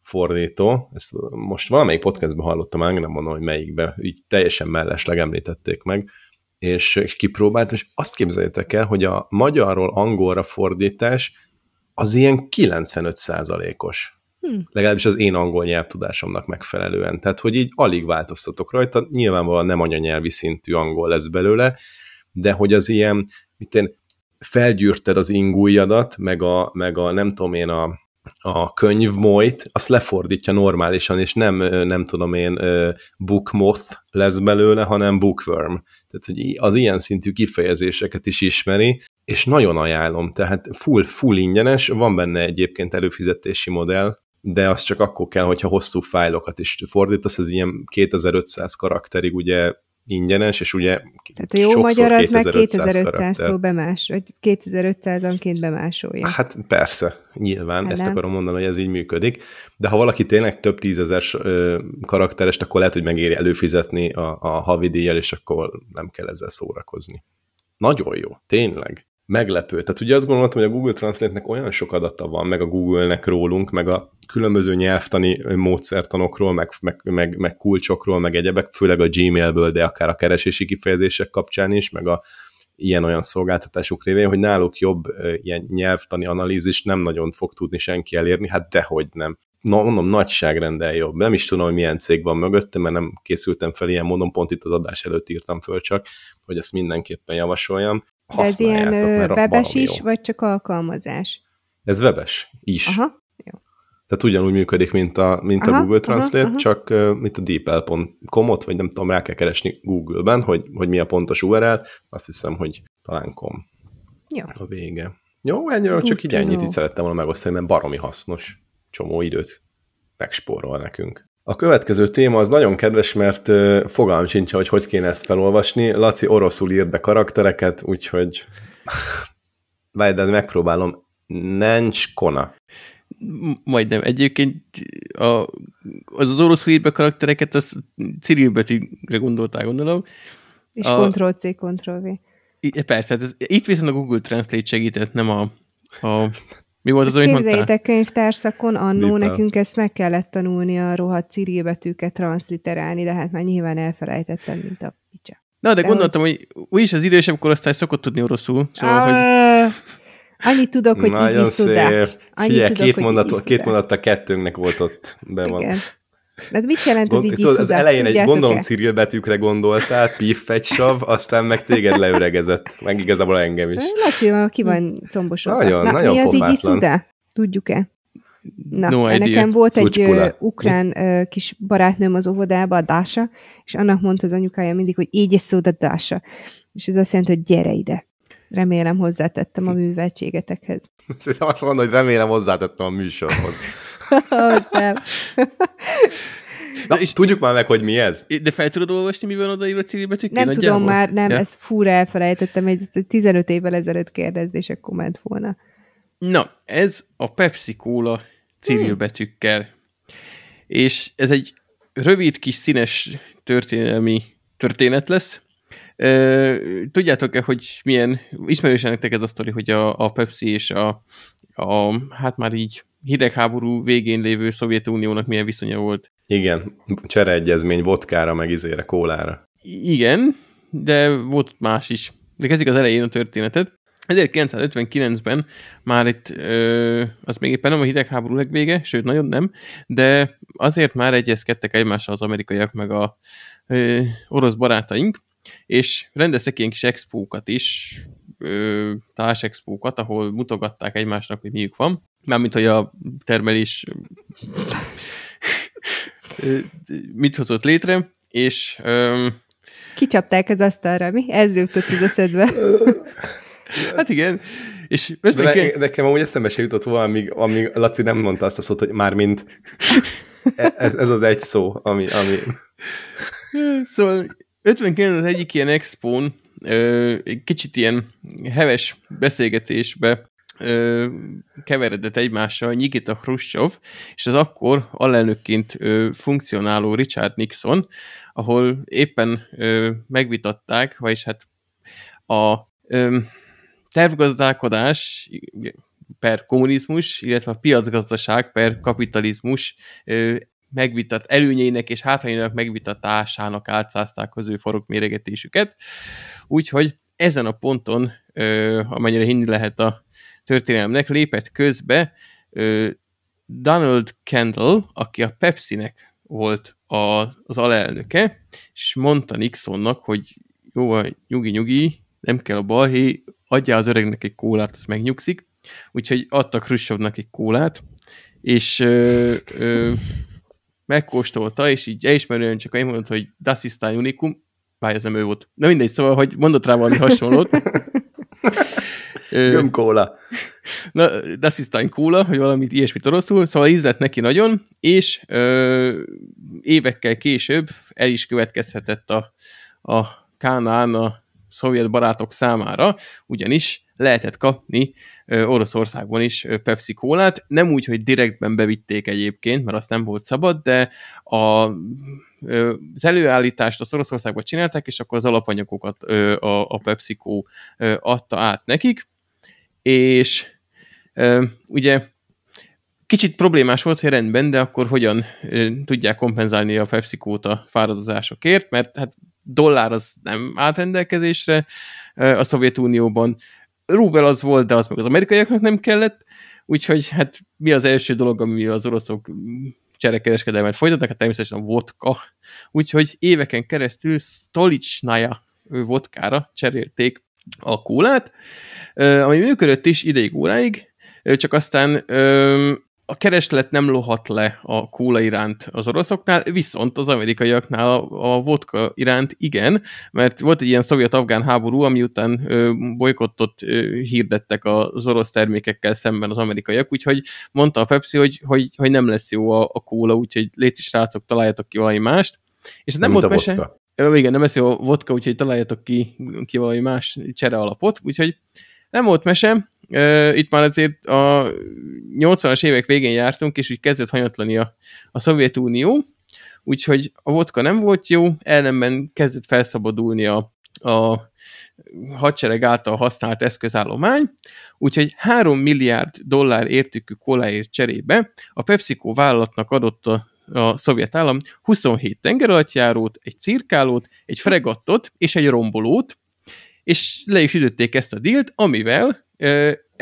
fordító, ezt most valamelyik podcastban hallottam, már nem mondom, hogy melyikbe, így teljesen mellesleg említették meg, és, és kipróbáltam, és azt képzeljétek el, hogy a magyarról angolra fordítás az ilyen 95 százalékos. Hmm. Legalábbis az én angol nyelvtudásomnak megfelelően. Tehát, hogy így alig változtatok rajta, nyilvánvalóan nem anyanyelvi szintű angol lesz belőle, de hogy az ilyen, mit én, felgyűrted az ingújadat, meg a, meg a nem tudom én, a, a könyvmolyt, azt lefordítja normálisan, és nem, nem tudom én, bookmoth lesz belőle, hanem bookworm. Tehát, hogy az ilyen szintű kifejezéseket is ismeri, és nagyon ajánlom, tehát full, full ingyenes, van benne egyébként előfizetési modell, de az csak akkor kell, hogyha hosszú fájlokat is fordítasz, ez ilyen 2500 karakterig ugye ingyenes, és ugye Tehát a jó magyar az meg 2500 karakter. szó bemás, vagy 2500-anként bemásolja. Hát persze, nyilván, hát ezt nem. akarom mondani, hogy ez így működik, de ha valaki tényleg több tízezer karakteres, akkor lehet, hogy megéri előfizetni a, a havidíjjal, és akkor nem kell ezzel szórakozni. Nagyon jó, tényleg meglepő. Tehát ugye azt gondoltam, hogy a Google Translate-nek olyan sok adata van, meg a Google-nek rólunk, meg a különböző nyelvtani módszertanokról, meg, meg, meg, meg kulcsokról, meg egyebek, főleg a Gmailből, de akár a keresési kifejezések kapcsán is, meg a ilyen-olyan szolgáltatások révén, hogy náluk jobb ilyen nyelvtani analízist nem nagyon fog tudni senki elérni, hát dehogy nem. Na, mondom, nagyságrendel jobb. Nem is tudom, hogy milyen cég van mögöttem, mert nem készültem fel ilyen módon, pont itt az adás előtt írtam föl csak, hogy ezt mindenképpen javasoljam. De ez ilyen webes is, jó. vagy csak alkalmazás? Ez webes is. Aha, jó. Tehát ugyanúgy működik, mint a, mint aha, a Google Translate, aha, aha. csak mint a deepl.com-ot, vagy nem tudom, rá kell keresni Google-ben, hogy, hogy mi a pontos URL, azt hiszem, hogy talán com. Jó. A vége. Jó, ennyire csak így ennyit így szerettem volna megosztani, mert baromi hasznos. Csomó időt megspórol nekünk. A következő téma az nagyon kedves, mert fogalm sincs, hogy hogy kéne ezt felolvasni. Laci oroszul ír be karaktereket, úgyhogy várj, de megpróbálom. Nencs kona. Majdnem. Egyébként a, az az oroszul ír be karaktereket, az Cyril betűre gondoltál, gondolom. És a, Ctrl-C, Ctrl-V. Persze, hát ez, itt viszont a Google Translate segített, nem a, a mi volt az, amit mondtál? könyvtárszakon, annó nekünk ezt meg kellett tanulni a rohadt cirilbetűket transliterálni, de hát már nyilván elfelejtettem, mint a picsa. Na, de, de gondoltam, hogy... hogy úgyis az idősebb korosztály szokott tudni oroszul, szóval, uh, hogy... Annyit tudok, hogy Nagyon így szép. Figyelj, két, mondat, két mondat a kettőnknek volt ott be van. Igen. De mit jelent az így Az elején egy gondolom Cyril betűkre gondoltál, piff egy sav, aztán meg téged leöregezett, meg igazából engem is. Laci, ki van combosodva. Nagyon, Na, nagyon mi az így iszudá? Tudjuk-e? Na, no nekem volt Cucspula. egy uh, ukrán uh, kis barátnőm az óvodába, a Dása, és annak mondta az anyukája mindig, hogy így is a Dása. És ez azt jelenti, hogy gyere ide. Remélem hozzátettem a műveltségetekhez. Szerintem azt mondod, hogy remélem hozzátettem a műsorhoz. Ahhoz nem. Na, és tudjuk már meg, hogy mi ez? De fel tudod olvasni, mi van odaírva cirilbetűkké? Nem tudom már, nem, ja? ezt fúra elfelejtettem, egy 15 évvel ezelőtt kérdezni, és akkor ment volna. Na, ez a Pepsi Cola cirilbetűkkel. Hmm. És ez egy rövid kis színes történelmi történet lesz. Tudjátok-e, hogy milyen, ismerős nektek ez a sztori, hogy a, a Pepsi és a, a, hát már így hidegháború végén lévő Szovjetuniónak milyen viszonya volt? Igen, csereegyezmény vodkára, meg izére, kólára. Igen, de volt más is. De kezdjük az elején a történetet. 1959-ben már itt, ö, az még éppen nem a hidegháború legvége, sőt, nagyon nem, de azért már egyezkedtek egymással az amerikaiak meg a ö, orosz barátaink, és rendeztek ilyen kis expókat is, társexpókat, ahol mutogatták egymásnak, hogy miük van. Mármint, hogy a termelés mit hozott létre, és... Ö, Kicsapták az asztalra, mi? Ez jutott az eszedbe. hát igen. És de ne, nekem amúgy eszembe se jutott volna, amíg, amíg Laci nem mondta azt a szót, hogy már mint e- ez, ez az egy szó, ami, ami... Szóval 59 az egyik ilyen expón, egy kicsit ilyen heves beszélgetésbe ö, keveredett egymással Nikita Khrushchev, és az akkor alelnökként ö, funkcionáló Richard Nixon, ahol éppen ö, megvitatták, vagyis hát a ö, tervgazdálkodás per kommunizmus, illetve a piacgazdaság per kapitalizmus ö, megvitat, előnyeinek és hátrányainak megvitatásának álcázták az ő méregetésüket. Úgyhogy ezen a ponton, ö, amennyire hinni lehet a történelemnek, lépett közbe Donald Kendall, aki a Pepsi-nek volt a, az alelnöke, és mondta Nixonnak, hogy jó, nyugi-nyugi, nem kell a balhé, adja az öregnek egy kólát, az megnyugszik. Úgyhogy adtak Khrushchevnak egy kólát, és ö, ö, megkóstolta, és így elismerően csak én mondta, hogy Das ist ein Unikum, bár ez nem ő volt. Na mindegy, szóval, hogy mondott rá valami hasonlót. Gömkóla. Na, Das ist ein Cola, hogy valamit ilyesmit oroszul, szóval ízlett neki nagyon, és ö, évekkel később el is következhetett a, a Kánán a szovjet barátok számára, ugyanis lehetett kapni ö, Oroszországban is Pepsi kólát, nem úgy, hogy direktben bevitték egyébként, mert azt nem volt szabad, de a, ö, az előállítást az Oroszországban csinálták, és akkor az alapanyagokat ö, a, a PepsiCo ö, adta át nekik, és ugye kicsit problémás volt, hogy rendben, de akkor hogyan tudják kompenzálni a PepsiCo-t a fáradozásokért, mert hát dollár az nem állt rendelkezésre a Szovjetunióban, rubel az volt, de az meg az amerikaiaknak nem kellett, úgyhogy hát mi az első dolog, ami az oroszok cserekereskedelmet folytatnak, hát természetesen a vodka. Úgyhogy éveken keresztül Stolicsnaja vodkára cserélték a kólát, ami működött is ideig óráig, csak aztán a kereslet nem lohat le a kóla iránt az oroszoknál, viszont az amerikaiaknál a, a vodka iránt igen, mert volt egy ilyen szovjet-afgán háború, ami után ö, bolykottot ö, hirdettek az orosz termékekkel szemben az amerikaiak, úgyhogy mondta a Pepsi, hogy, hogy, hogy nem lesz jó a, a kóla, úgyhogy légy srácok, találjatok ki valami mást. És nem, nem volt mese... Igen, nem lesz jó a vodka, úgyhogy találjatok ki, ki valami más csere alapot, úgyhogy nem volt mese, itt már azért a 80-as évek végén jártunk, és úgy kezdett hanyatlani a, a Szovjetunió, úgyhogy a vodka nem volt jó, ellenben kezdett felszabadulni a, a hadsereg által használt eszközállomány, úgyhogy 3 milliárd dollár értékű koláért cserébe a PepsiCo vállalatnak adott a, a szovjet állam 27 tengeralattjárót, egy cirkálót, egy fregattot és egy rombolót, és le is ütötték ezt a dílt, amivel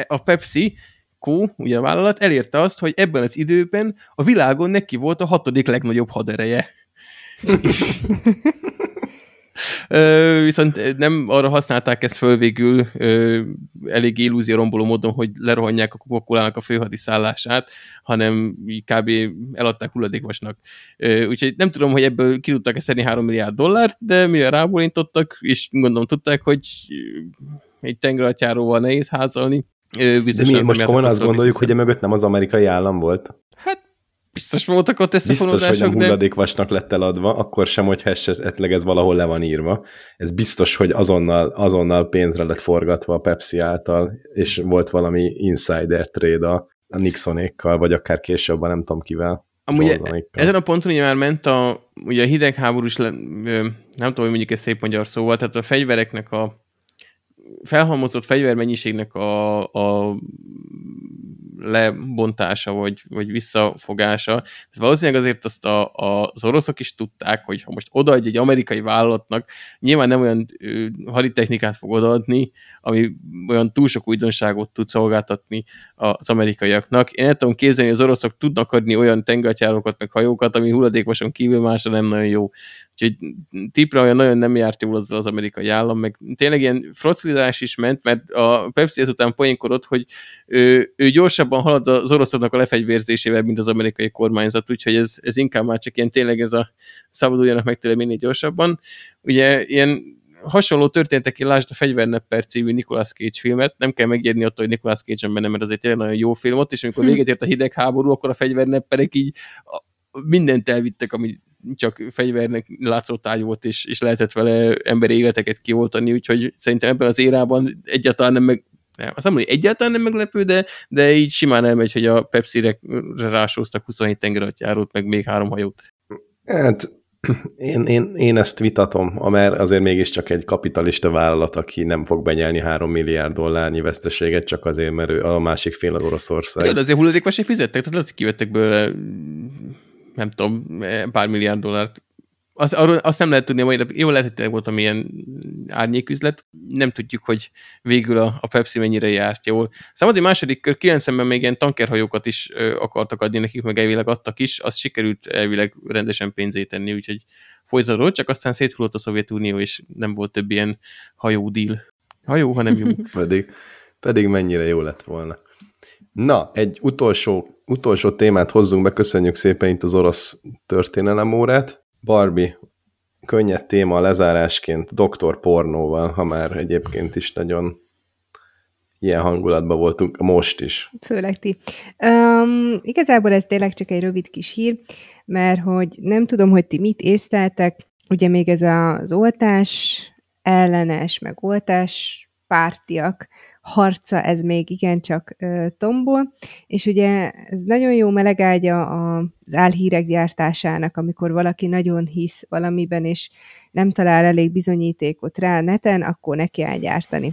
a Pepsi Co, ugye a vállalat, elérte azt, hogy ebben az időben a világon neki volt a hatodik legnagyobb hadereje. viszont nem arra használták ezt föl végül elég illúzió romboló módon, hogy lerohanják a coca a főhadiszállását, hanem kb. eladták hulladékvasnak. Úgyhogy nem tudom, hogy ebből ki tudtak szedni 3 milliárd dollár, de mivel rábólintottak, és gondolom tudták, hogy egy tengeralattjáróval nehéz házalni, de mi most komolyan azt gondoljuk, hogy a mögött nem az amerikai állam volt? Biztos voltak ott összefonódások, Biztos, hogy nem hulladékvasnak lett eladva, akkor sem, hogy esetleg ez valahol le van írva. Ez biztos, hogy azonnal, azonnal pénzre lett forgatva a Pepsi által, és volt valami insider trade a, Nixonékkal, vagy akár később, nem tudom kivel. Amúgy ezen a ponton ugye már ment a, ugye a hidegháborús, nem tudom, hogy mondjuk ez szép magyar szóval, tehát a fegyvereknek a felhalmozott fegyvermennyiségnek a, a lebontása, vagy, vagy visszafogása. Valószínűleg azért azt a, a, az oroszok is tudták, hogy ha most odaadj egy amerikai vállalatnak, nyilván nem olyan ö, haditechnikát fog odaadni, ami olyan túl sok újdonságot tud szolgáltatni az amerikaiaknak. Én nem tudom képzelni, hogy az oroszok tudnak adni olyan tengertyárokat, meg hajókat, ami hulladékosan kívül másra nem nagyon jó. Úgyhogy tipre olyan nagyon nem járt jól az, az amerikai állam, meg tényleg ilyen froclizás is ment, mert a Pepsi ezután poénkodott, hogy ő, ő gyorsabban halad az oroszoknak a lefegyvérzésével, mint az amerikai kormányzat, úgyhogy ez, ez inkább már csak ilyen tényleg ez a szabaduljanak meg tőle minél gyorsabban. Ugye ilyen hasonló történtek, én lásd a Fegyvernepper című Nicolas Cage filmet, nem kell megérni attól, hogy Nicolas Cage benne, mert azért tényleg nagyon jó film ott, és amikor hm. véget ért a hidegháború, akkor a fegyvernepperek így mindent elvittek, ami csak fegyvernek látszott táj volt, és, és lehetett vele emberi életeket kioltani, úgyhogy szerintem ebben az érában egyáltalán nem meg, nem, azt nem hogy egyáltalán nem meglepő, de, de így simán elmegy, hogy a Pepsi-re rásóztak 27 tengeratjárót, meg még három hajót. Hát én, én, én ezt vitatom, mert azért mégiscsak egy kapitalista vállalat, aki nem fog benyelni 3 milliárd dollárnyi veszteséget, csak azért, mert ő a másik fél az Oroszország. De azért hulladékvasi fizettek, tehát lehet, hogy kivettek belőle nem tudom, pár milliárd dollárt. Az, arról, azt nem lehet tudni, hogy jó lehet, hogy volt amilyen árnyéküzlet, nem tudjuk, hogy végül a, a Pepsi mennyire járt jól. Szóval, második kör 90-ben még ilyen tankerhajókat is ö, akartak adni nekik, meg elvileg adtak is, az sikerült elvileg rendesen pénzét tenni, úgyhogy folytatódott, csak aztán széthullott a Szovjetunió, és nem volt több ilyen hajódíl. Hajó, hanem jó. pedig, pedig mennyire jó lett volna. Na, egy utolsó, utolsó témát hozzunk be, köszönjük szépen itt az orosz történelemórát. Barbie, könnyed téma lezárásként, doktor pornóval, ha már egyébként is nagyon ilyen hangulatban voltunk most is. Főleg ti. Um, igazából ez tényleg csak egy rövid kis hír, mert hogy nem tudom, hogy ti mit észleltek, ugye még ez az oltás ellenes, meg oltás pártiak harca, ez még igencsak tombol, és ugye ez nagyon jó melegágya az álhírek gyártásának, amikor valaki nagyon hisz valamiben, és nem talál elég bizonyítékot rá neten, akkor neki elgyártani.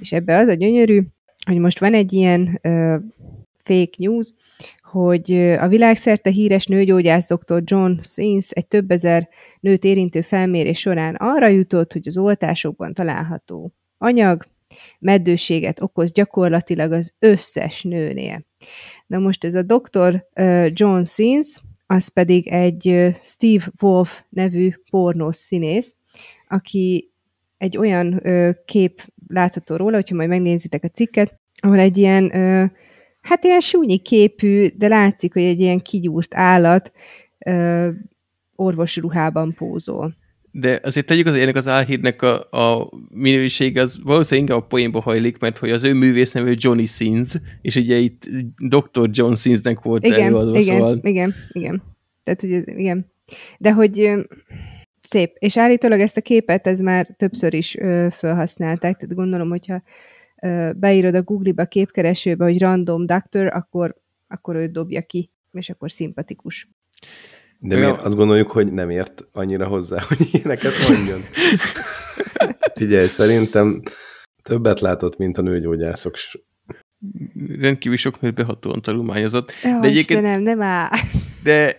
És ebbe az a gyönyörű, hogy most van egy ilyen ö, fake news, hogy a világszerte híres nőgyógyász dr. John Sins egy több ezer nőt érintő felmérés során arra jutott, hogy az oltásokban található anyag meddőséget okoz gyakorlatilag az összes nőnél. Na most ez a doktor John Sins, az pedig egy Steve Wolf nevű pornós színész, aki egy olyan kép látható róla, hogyha majd megnézitek a cikket, ahol egy ilyen, hát ilyen súnyi képű, de látszik, hogy egy ilyen kigyúrt állat orvosruhában pózol de azért tegyük az ennek az álhírnek a, a minőség az valószínűleg inkább a poénba hajlik, mert hogy az ő művész neve Johnny Sins, és ugye itt Dr. John Sinsnek volt igen, előadva, igen, szóval... Igen, igen, tehát ugye, igen. De hogy szép. És állítólag ezt a képet ez már többször is ö, felhasználták, tehát gondolom, hogyha ö, beírod a Google-ba képkeresőbe, hogy random doctor, akkor, akkor ő dobja ki, és akkor szimpatikus. De mi azt gondoljuk, hogy nem ért annyira hozzá, hogy ilyeneket mondjon. Figyelj, szerintem többet látott, mint a nőgyógyászok. Rendkívül sok nőt behatóan tanulmányozott. de egyébként, nem, nem áll. De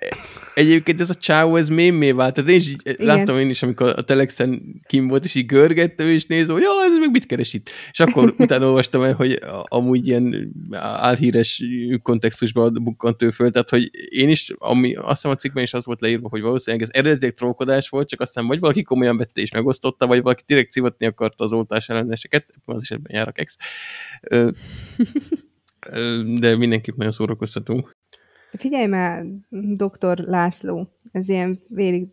egyébként ez a csáó, ez mémé vált. Tehát én is így, láttam én is, amikor a Telexen kim volt, és így görgette, ő is nézve, hogy ez meg mit keres itt. És akkor utána olvastam el, hogy amúgy ilyen álhíres kontextusban bukkant ő föl, tehát hogy én is, ami azt hiszem a cikkben is az volt leírva, hogy valószínűleg ez eredetileg trollkodás volt, csak aztán vagy valaki komolyan vette és megosztotta, vagy valaki direkt szivatni akarta az oltás elleneseket, az esetben jár a kex. De mindenképp nagyon szórakoztatunk. Figyelj már, doktor László, ez ilyen vélig...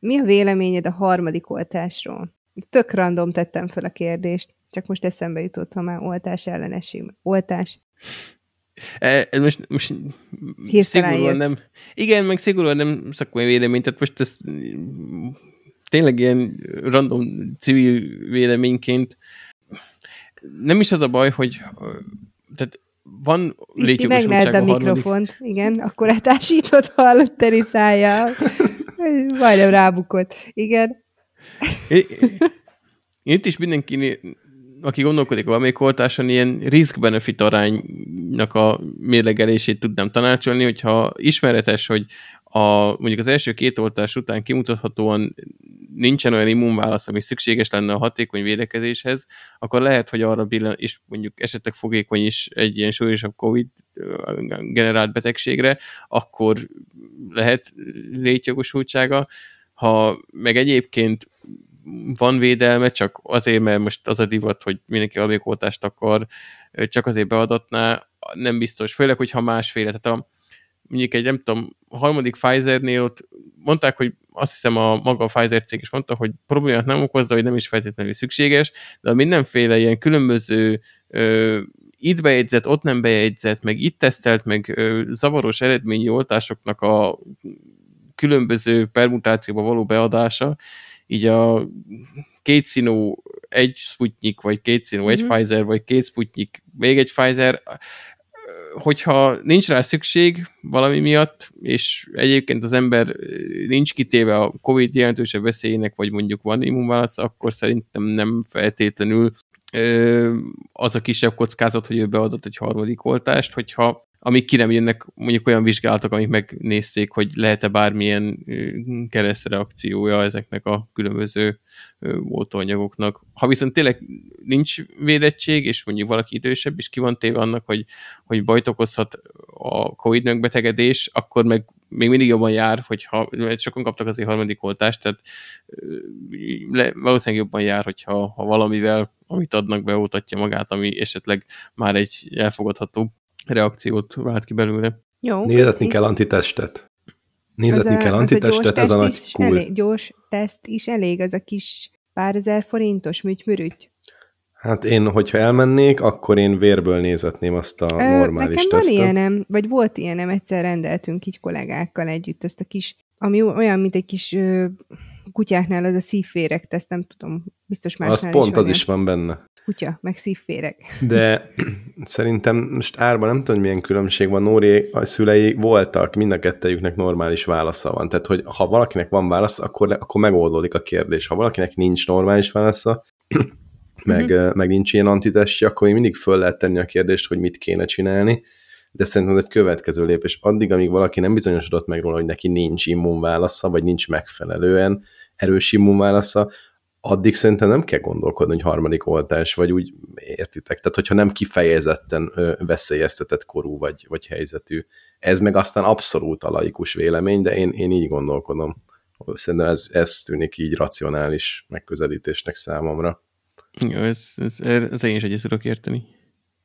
Mi a véleményed a harmadik oltásról? Tök random tettem fel a kérdést, csak most eszembe jutott, ha már oltás ellenesség. Oltás. E, most, most szigorúan nem, igen, meg szigorúan nem szakmai vélemény, tehát most ez tényleg ilyen random civil véleményként nem is az a baj, hogy tehát van létjogosultság a, a mikrofont, igen, akkor átásított hallott teri szája. Majdnem rábukott. Igen. Itt is mindenki, aki gondolkodik valamelyik oltáson, ilyen risk-benefit aránynak a mérlegelését tudnám tanácsolni, hogyha ismeretes, hogy a, mondjuk az első két oltás után kimutathatóan nincsen olyan immunválasz, ami szükséges lenne a hatékony védekezéshez, akkor lehet, hogy arra billen, és mondjuk esetleg fogékony is egy ilyen súlyosabb COVID generált betegségre, akkor lehet létjogosultsága. Ha meg egyébként van védelme, csak azért, mert most az a divat, hogy mindenki alvékoltást akar, csak azért beadatná, nem biztos. Főleg, hogyha másféle. Tehát a, mondjuk egy, nem tudom, a harmadik Pfizer-nél ott mondták, hogy azt hiszem a maga a Pfizer cég is mondta, hogy problémát nem okozza, hogy nem is feltétlenül szükséges, de a mindenféle ilyen különböző ö, itt bejegyzett, ott nem bejegyzett, meg itt tesztelt, meg ö, zavaros eredményi oltásoknak a különböző permutációba való beadása, így a két színú egy Sputnik, vagy két színú mm-hmm. egy mhm. Pfizer, vagy két Sputnik, még egy Pfizer, hogyha nincs rá szükség valami miatt, és egyébként az ember nincs kitéve a COVID jelentősebb veszélyének, vagy mondjuk van immunválasz, akkor szerintem nem feltétlenül az a kisebb kockázat, hogy ő beadott egy harmadik oltást, hogyha amíg ki nem jönnek mondjuk olyan vizsgálatok, amik megnézték, hogy lehet-e bármilyen keresztreakciója ezeknek a különböző oltóanyagoknak. Ha viszont tényleg nincs védettség, és mondjuk valaki idősebb, és ki van téve annak, hogy, hogy bajt okozhat a COVID megbetegedés, akkor meg még mindig jobban jár, hogyha sokan kaptak azért harmadik oltást, tehát le, valószínűleg jobban jár, hogyha ha valamivel, amit adnak, beoltatja magát, ami esetleg már egy elfogadható reakciót vált ki belőle. Jó, Nézetni köszi. kell antitestet. Nézetni az kell a, antitestet, ez a nagy cool. Elég, gyors teszt is elég, az a kis pár ezer forintos műtymürügy. Hát én, hogyha elmennék, akkor én vérből nézetném azt a normális Nekem tesztet. van ilyenem, vagy volt ilyenem, egyszer rendeltünk így kollégákkal együtt ezt a kis, ami olyan, mint egy kis ö, kutyáknál az a szívférek teszt, nem tudom, biztos másnál az pont az is van benne kutya, meg szívféreg. De szerintem most árban nem tudom, milyen különbség van. Nóri a szülei voltak, mind a kettejüknek normális válasza van. Tehát, hogy ha valakinek van válasz, akkor, akkor megoldódik a kérdés. Ha valakinek nincs normális válasza, meg, uh-huh. meg nincs ilyen antitestje, akkor még mindig föl lehet tenni a kérdést, hogy mit kéne csinálni, de szerintem ez egy következő lépés. Addig, amíg valaki nem bizonyosodott meg róla, hogy neki nincs immunválasza, vagy nincs megfelelően erős immunválasza, addig szerintem nem kell gondolkodni, hogy harmadik oltás, vagy úgy értitek. Tehát, hogyha nem kifejezetten veszélyeztetett korú vagy, vagy helyzetű. Ez meg aztán abszolút a laikus vélemény, de én, én így gondolkodom. Szerintem ez, ez tűnik így racionális megközelítésnek számomra. Jó, ez, ez, ez én is egyet tudok érteni.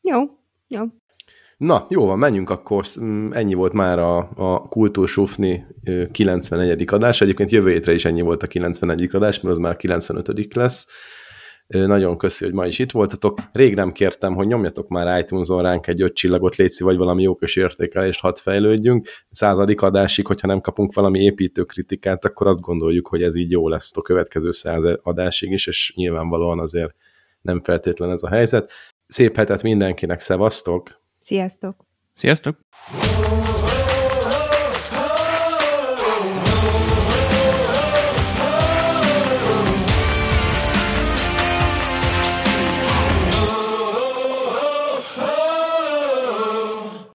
Jó, jó. Na, jó van, menjünk akkor. Ennyi volt már a, a Kultúrsufni 94. adás. Egyébként jövő hétre is ennyi volt a 91. adás, mert az már 95. lesz. Nagyon köszi, hogy ma is itt voltatok. Rég nem kértem, hogy nyomjatok már iTunes-on ránk egy öt csillagot, létszi, vagy valami jókos értékelést, hadd fejlődjünk. Századik adásig, hogyha nem kapunk valami építő kritikát, akkor azt gondoljuk, hogy ez így jó lesz a következő száz adásig is, és nyilvánvalóan azért nem feltétlen ez a helyzet. Szép hetet mindenkinek, szevasztok! Sziasztok! Sziasztok!